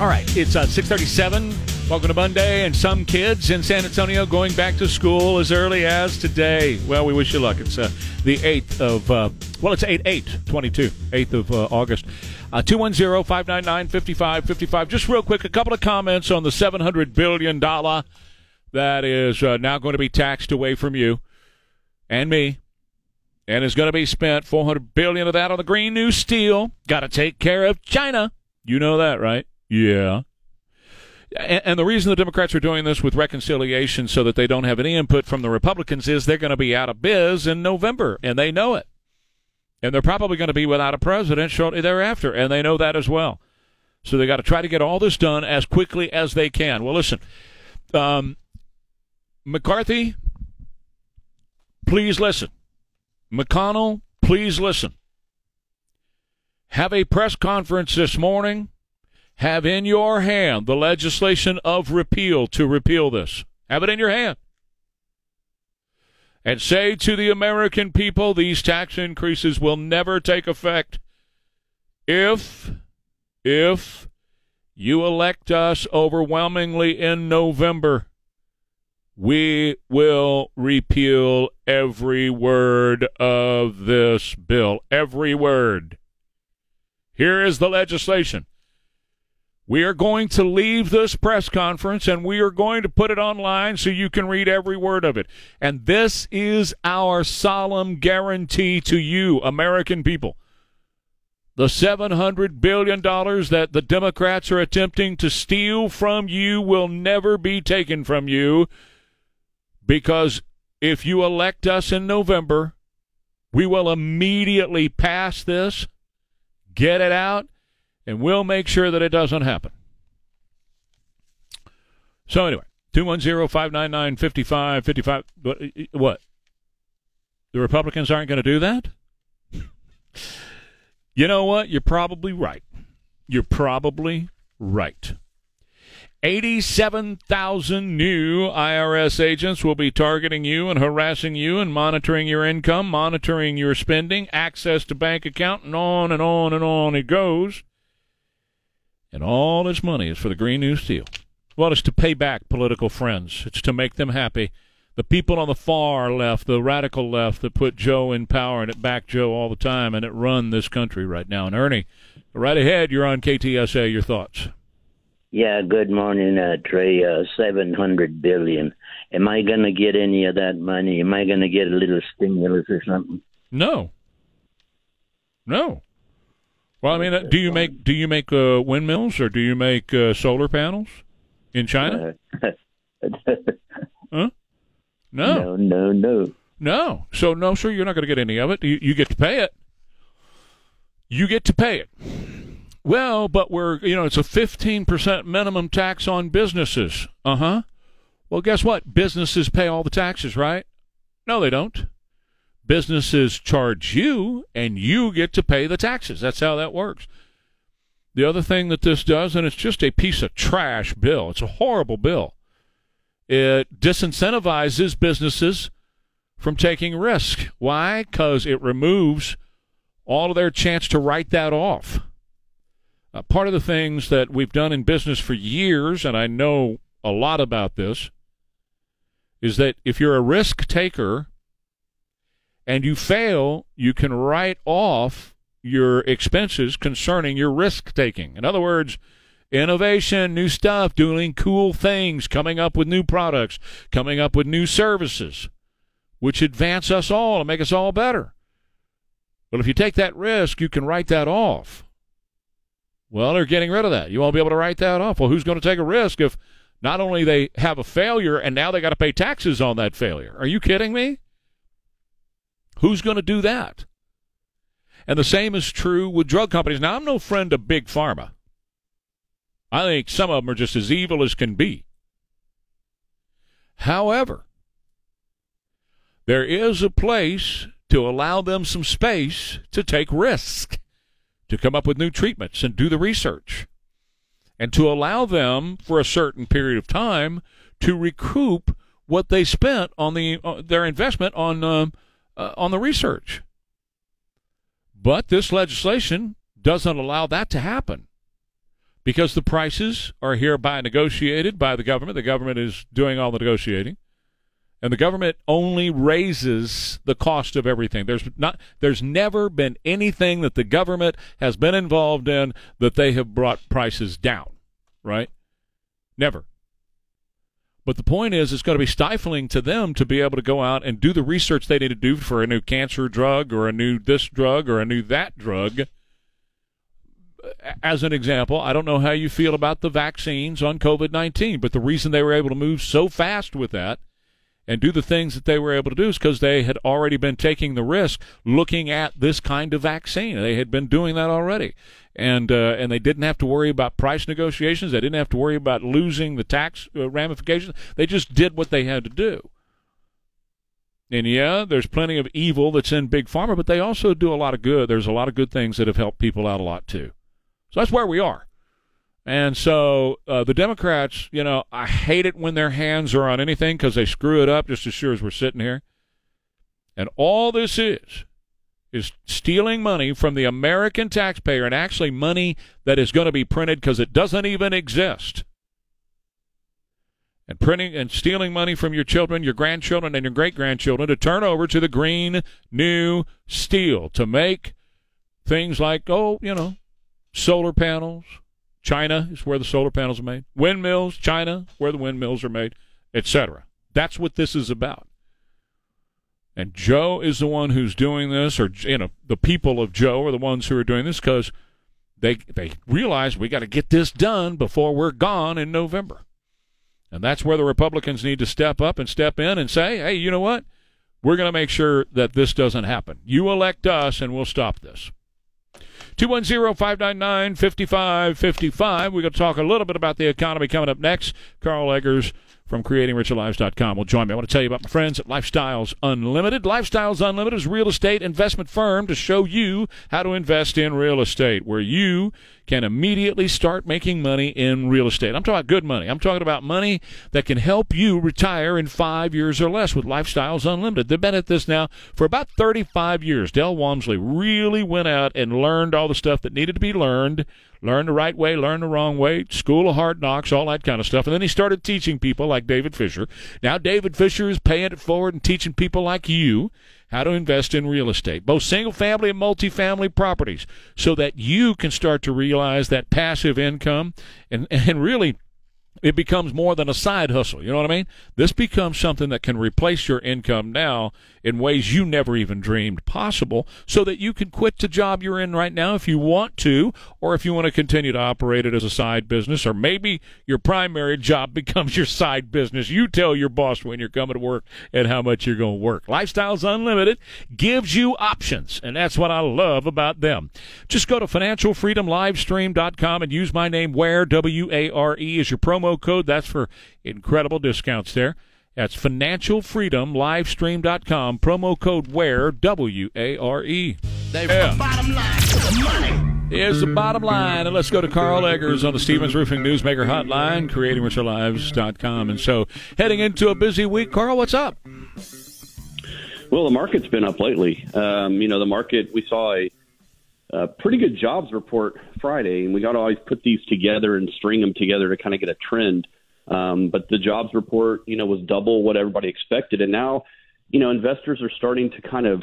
[SPEAKER 1] All right, it's uh, 637. Welcome to Monday, and some kids in San Antonio going back to school as early as today. Well, we wish you luck. It's uh, the 8th of, uh, well, it's 8 8 22, 8th of uh, August. 210 599 5555. Just real quick, a couple of comments on the $700 billion that is uh, now going to be taxed away from you and me and is going to be spent 400 billion of that on the green new steel got to take care of china you know that right yeah and, the reason the democrats are doing this with reconciliation so that they don't have any input from the republicans is they're going to be out of biz in november and they know it and they're probably going to be without a president shortly thereafter, and they know that as well. So they got to try to get all this done as quickly as they can. Well, listen, um, McCarthy, please listen. McConnell, please listen. Have a press conference this morning. Have in your hand the legislation of repeal to repeal this. Have it in your hand. And say to the American people these tax increases will never take effect if if you elect us overwhelmingly in November we will repeal every word of this bill. Every word. Here is the legislation we are going to leave this press conference and we are going to put it online so you can read every word of it. And this is our solemn guarantee to you, American people. The $700 billion that the Democrats are attempting to steal from you will never be taken from you because if you elect us in November, we will immediately pass this, get it out, and we'll make sure that it doesn't happen. So anyway, 210-599-5555. Uh, uh, what? The Republicans aren't going to do that? you know what? You're probably right. You're probably right. 87,000 new IRS agents will be targeting you and harassing you and monitoring your income, monitoring your spending, access to bank account, and on and on and on it goes. And all this money is for the Green New Deal. Well, it's to pay back political friends. It's to make them happy. The people on the far left, the radical left that put Joe in power and it back Joe all the time and it run this country right now. And Ernie, right ahead, you're on KTSA. Your thoughts?
[SPEAKER 10] Yeah, good morning, uh, Trey. Uh, Seven hundred billion. Am I going to get any of that money? Am I going to get a little stimulus or something?
[SPEAKER 1] No. No. Well, I mean, uh, do you make do you make uh, windmills or do you make uh, solar panels in China? huh?
[SPEAKER 10] No. No, no, no.
[SPEAKER 1] No. So, no, sir, you're not going to get any of it. You, you get to pay it. You get to pay it. Well, but we're, you know, it's a 15% minimum tax on businesses. Uh huh. Well, guess what? Businesses pay all the taxes, right? No, they don't. Businesses charge you, and you get to pay the taxes. That's how that works. The other thing that this does, and it's just a piece of trash bill, it's a horrible bill. It disincentivizes businesses from taking risk. Why? Because it removes all of their chance to write that off. Uh, part of the things that we've done in business for years, and I know a lot about this, is that if you're a risk taker and you fail, you can write off your expenses concerning your risk taking. In other words, innovation, new stuff, doing cool things, coming up with new products, coming up with new services, which advance us all and make us all better. But if you take that risk, you can write that off. Well, they're getting rid of that. You won't be able to write that off. Well, who's going to take a risk if not only they have a failure and now they got to pay taxes on that failure? Are you kidding me? Who's going to do that? And the same is true with drug companies. Now, I'm no friend of big pharma. I think some of them are just as evil as can be. However, there is a place to allow them some space to take risks, to come up with new treatments and do the research, and to allow them for a certain period of time to recoup what they spent on the uh, their investment on uh, uh, on the research. But this legislation doesn't allow that to happen because the prices are hereby negotiated by the government. The government is doing all the negotiating. And the government only raises the cost of everything. There's not there's never been anything that the government has been involved in that they have brought prices down, right? Never. But the point is, it's going to be stifling to them to be able to go out and do the research they need to do for a new cancer drug or a new this drug or a new that drug. As an example, I don't know how you feel about the vaccines on COVID 19, but the reason they were able to move so fast with that and do the things that they were able to do is because they had already been taking the risk looking at this kind of vaccine. They had been doing that already and uh, and they didn't have to worry about price negotiations. They didn't have to worry about losing the tax uh, ramifications. They just did what they had to do. And yeah, there's plenty of evil that's in big pharma, but they also do a lot of good. There's a lot of good things that have helped people out a lot too. So that's where we are. And so uh, the Democrats, you know, I hate it when their hands are on anything because they screw it up just as sure as we're sitting here. And all this is is stealing money from the American taxpayer and actually money that is going to be printed because it doesn't even exist. And printing and stealing money from your children, your grandchildren, and your great grandchildren to turn over to the green new steel to make things like, oh, you know, solar panels. China is where the solar panels are made. Windmills, China, where the windmills are made, etc. That's what this is about. And Joe is the one who's doing this, or you know, the people of Joe are the ones who are doing this because they they realize we got to get this done before we're gone in November. And that's where the Republicans need to step up and step in and say, "Hey, you know what? We're going to make sure that this doesn't happen. You elect us, and we'll stop this." 210-599-5555. We're going to talk a little bit about the economy coming up next. Carl Eggers from creatingricherlives.com will join me. I want to tell you about my friends at Lifestyles Unlimited. Lifestyles Unlimited is a real estate investment firm to show you how to invest in real estate, where you can immediately start making money in real estate. I'm talking about good money. I'm talking about money that can help you retire in five years or less with Lifestyles Unlimited. They've been at this now for about 35 years. Del Walmsley really went out and learned all the stuff that needed to be learned, learn the right way, learn the wrong way, school of hard knocks, all that kind of stuff. And then he started teaching people like David Fisher. Now David Fisher is paying it forward and teaching people like you how to invest in real estate, both single family and multifamily properties, so that you can start to realize that passive income and, and really it becomes more than a side hustle. You know what I mean? This becomes something that can replace your income now in ways you never even dreamed possible so that you can quit the job you're in right now if you want to, or if you want to continue to operate it as a side business, or maybe your primary job becomes your side business. You tell your boss when you're coming to work and how much you're going to work. Lifestyles Unlimited gives you options, and that's what I love about them. Just go to financialfreedomlivestream.com and use my name, Ware, W A R E, as your promo code. That's for incredible discounts there. That's financialfreedomlivestream.com. Promo code WARE, W A R E. Yeah.
[SPEAKER 11] Bottom line, the money.
[SPEAKER 1] Here's the bottom line. And let's go to Carl Eggers on the Stevens Roofing Newsmaker Hotline, creatingricherlives.com. And so, heading into a busy week, Carl, what's up?
[SPEAKER 12] Well, the market's been up lately. Um, you know, the market, we saw a, a pretty good jobs report Friday, and we got to always put these together and string them together to kind of get a trend. Um, but the jobs report, you know, was double what everybody expected. And now, you know, investors are starting to kind of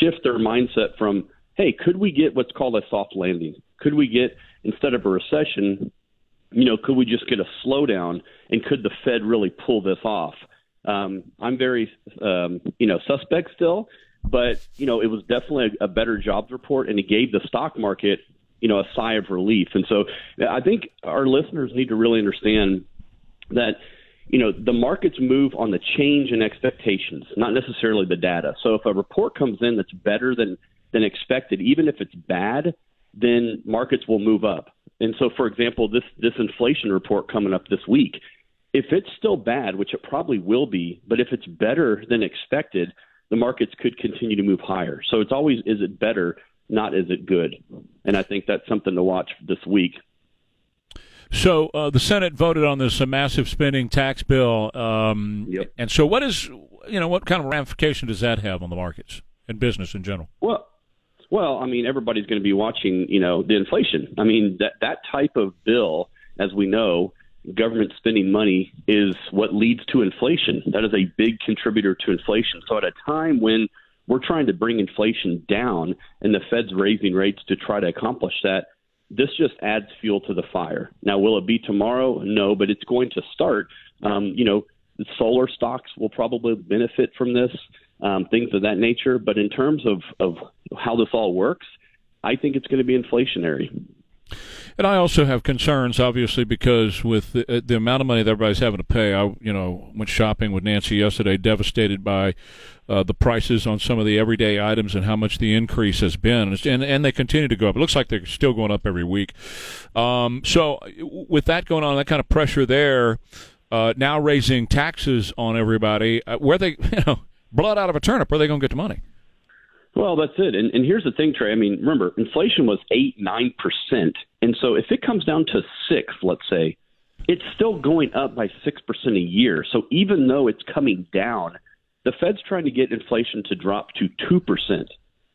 [SPEAKER 12] shift their mindset from, hey, could we get what's called a soft landing? Could we get, instead of a recession, you know, could we just get a slowdown? And could the Fed really pull this off? Um, I'm very, um, you know, suspect still, but you know, it was definitely a, better jobs report, and it gave the stock market, you know, a sigh of relief. And so, I think our listeners need to really understand that you know the markets move on the change in expectations, not necessarily the data. So if a report comes in that's better than than expected, even if it's bad, then markets will move up. And so, for example, this this inflation report coming up this week, if it's still bad, which it probably will be, but if it's better than expected, the markets could continue to move higher. So it's always is it better, not is it good? And I think that's something to watch this week.
[SPEAKER 1] So uh, the Senate voted on this uh, massive spending tax bill, um,
[SPEAKER 12] Yep.
[SPEAKER 1] and so what is you know what kind of ramification does that have on the markets and business in general?
[SPEAKER 12] Well, well, I mean, everybody's going to be watching, you know, the inflation. I mean, that that type of bill, as we know, government spending money is what leads to inflation. That is a big contributor to inflation. So at a time when we're trying to bring inflation down and the Fed's raising rates to try to accomplish that, this just adds fuel to the fire. Now, will it be tomorrow? No, but it's going to start. Um, you know, solar stocks will probably benefit from this, um, things of that nature. But in terms of, of how this all works, I think it's going to be inflationary.
[SPEAKER 1] And I also have concerns, obviously, because with the, uh, the amount of money that everybody's having to pay, I you know went shopping with Nancy yesterday, devastated by uh, the prices on some of the everyday items and how much the increase has been, and and they continue to go up. It looks like they're still going up every week. Um, so with that going on, that kind of pressure there, uh, now raising taxes on everybody, uh, where they you know blood out of a turnip, where are they going to get the money?
[SPEAKER 12] Well, that's it. And, and here's the thing, Trey. I mean, remember, inflation was eight, nine percent, and so if it comes down to six, let's say, it's still going up by six percent a year. So even though it's coming down, the Fed's trying to get inflation to drop to two percent,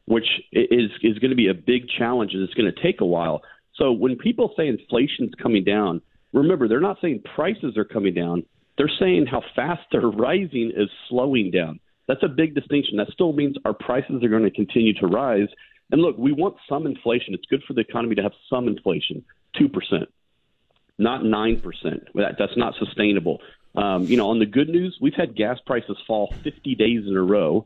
[SPEAKER 12] which is is going to be a big challenge, and it's going to take a while. So when people say inflation's coming down, remember they're not saying prices are coming down. They're saying how fast they're rising is slowing down. That's a big distinction. That still means our prices are going to continue to rise. And look, we want some inflation. It's good for the economy to have some inflation, 2%, not 9%. That, that's not sustainable. Um, you know, on the good news, we've had gas prices fall 50 days in a row,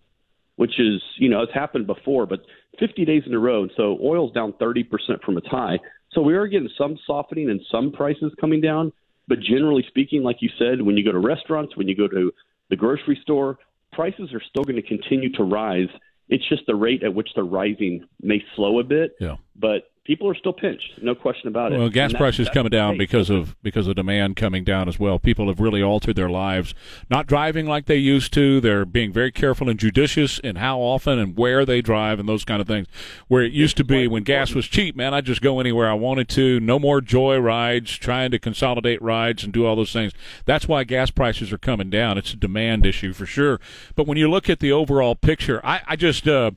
[SPEAKER 12] which is, you know, it's happened before, but 50 days in a row. And so oil's down 30% from its high. So we are getting some softening and some prices coming down. But generally speaking, like you said, when you go to restaurants, when you go to the grocery store, prices are still going to continue to rise. It's just the rate at which they're rising may slow a bit.
[SPEAKER 1] Yeah.
[SPEAKER 12] But people are still pinched, no question about it.
[SPEAKER 1] Well, gas
[SPEAKER 12] that-
[SPEAKER 1] prices coming down because of because of demand coming down as well. People have really altered their lives, not driving like they used to. They're being very careful and judicious in how often and where they drive and those kind of things. Where it used to be when gas was cheap, man, I'd just go anywhere I wanted to. No more joy rides, trying to consolidate rides and do all those things. That's why gas prices are coming down. It's a demand issue for sure. But when you look at the overall picture, I, I just, uh,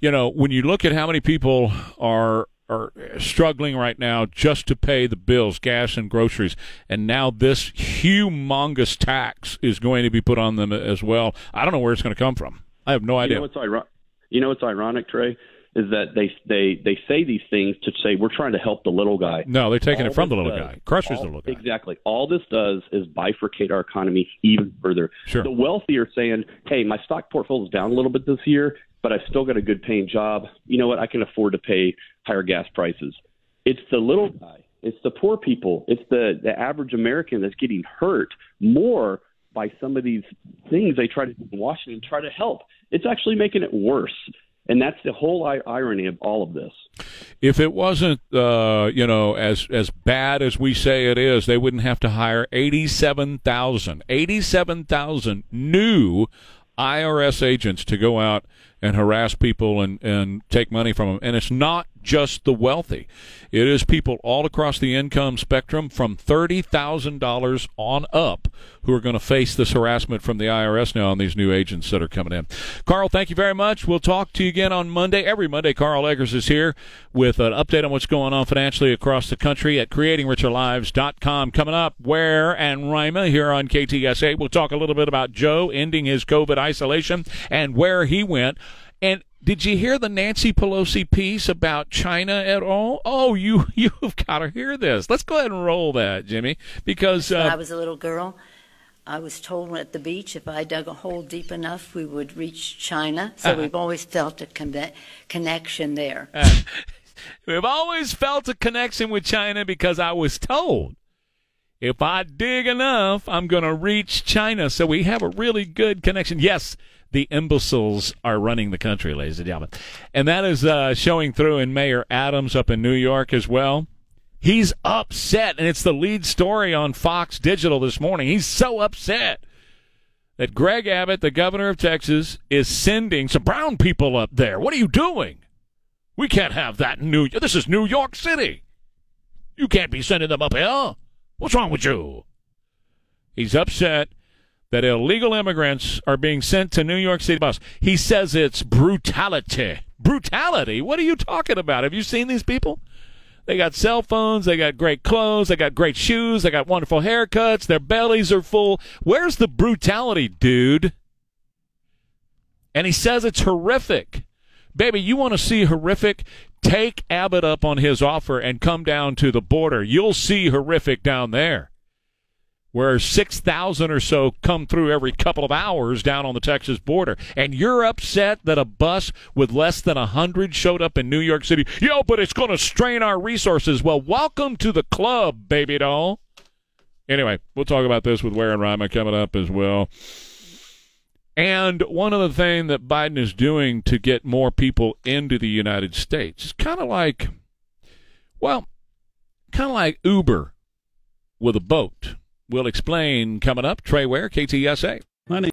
[SPEAKER 1] you know, when you look at how many people are are uh, struggling right now just to pay the bills, gas and groceries, and now this humongous tax is going to be put on them as well. I don't know where it's going to come from. I have no
[SPEAKER 12] You
[SPEAKER 1] idea.
[SPEAKER 12] know what's ironic? You know what's ironic, Trey? is that they they they say these things to say we're trying to help the little guy.
[SPEAKER 1] No, they're taking
[SPEAKER 12] All
[SPEAKER 1] it from the little
[SPEAKER 12] does-
[SPEAKER 1] guy. Crushes
[SPEAKER 12] all-
[SPEAKER 1] the little guy.
[SPEAKER 12] Exactly. All this does is bifurcate our economy even further.
[SPEAKER 1] Sure.
[SPEAKER 12] The wealthy are saying, "Hey, my stock portfolio is down a little bit this year, but I've still got a good paying job. You know what? I can afford to pay higher gas prices." It's the little guy. It's the poor people. It's the the average American that's getting hurt more by some of these things they try to do in Washington try to help. It's actually making it worse. And that's the whole irony of all of this.
[SPEAKER 1] If it wasn't, uh, you know, as as bad as we say it is, they wouldn't have to hire 87,000, 87,000 new IRS agents to go out and harass people and, and take money from them. And it's not just the wealthy. It is people all across the income spectrum from $30,000 on up who are going to face this harassment from the IRS now on these new agents that are coming in. Carl, thank you very much. We'll talk to you again on Monday. Every Monday, Karl Eggerss is here with an update on what's going on financially across the country at creatingricherlives.com. Coming up, Ware and Rima here on KTSA. We'll talk a little bit about Joe ending his COVID isolation and where he went. And did you hear the Nancy Pelosi piece about China at all? Oh, you you've got to hear this. Let's go ahead and roll that, Jimmy, because
[SPEAKER 6] when I
[SPEAKER 1] uh,
[SPEAKER 6] was a little girl, I was told at the beach if I dug a hole deep enough, we would reach China. So
[SPEAKER 1] Uh-huh.
[SPEAKER 6] we've always felt a conne- connection there.
[SPEAKER 1] we've always felt a connection with China because I was told if I dig enough, I'm going to reach China. So we have a really good connection. Yes, the imbeciles are running the country, ladies and gentlemen. And that is uh, showing through in Mayor Adams up in New York as well. He's upset, and it's the lead story on Fox Digital this morning. He's so upset that Greg Abbott, the governor of Texas, is sending some brown people up there. What are you doing? We can't have that in New York. This is New York City. You can't be sending them up here. What's wrong with you? He's upset that illegal immigrants are being sent to New York City bus. He says it's brutality. Brutality? What are you talking about? Have you seen these people? They got cell phones, they got great clothes, they got great shoes, they got wonderful haircuts, their bellies are full. Where's the brutality, dude? And he says it's horrific. Baby, you want to see horrific? Take Abbott up on his offer and come down to the border. You'll see horrific down there. Where 6,000 or so come through every couple of hours down on the Texas border. And you're upset that a bus with less than 100 showed up in New York City. Yo, but it's going to strain our resources. Well, welcome to the club, baby doll. Anyway, we'll talk about this with Ware and Rima coming up as well. And one of the things that Biden is doing to get more people into the United States is kind of like, well, kind of like Uber with a boat. We'll explain coming up. Trey Ware, KTSA.
[SPEAKER 13] My name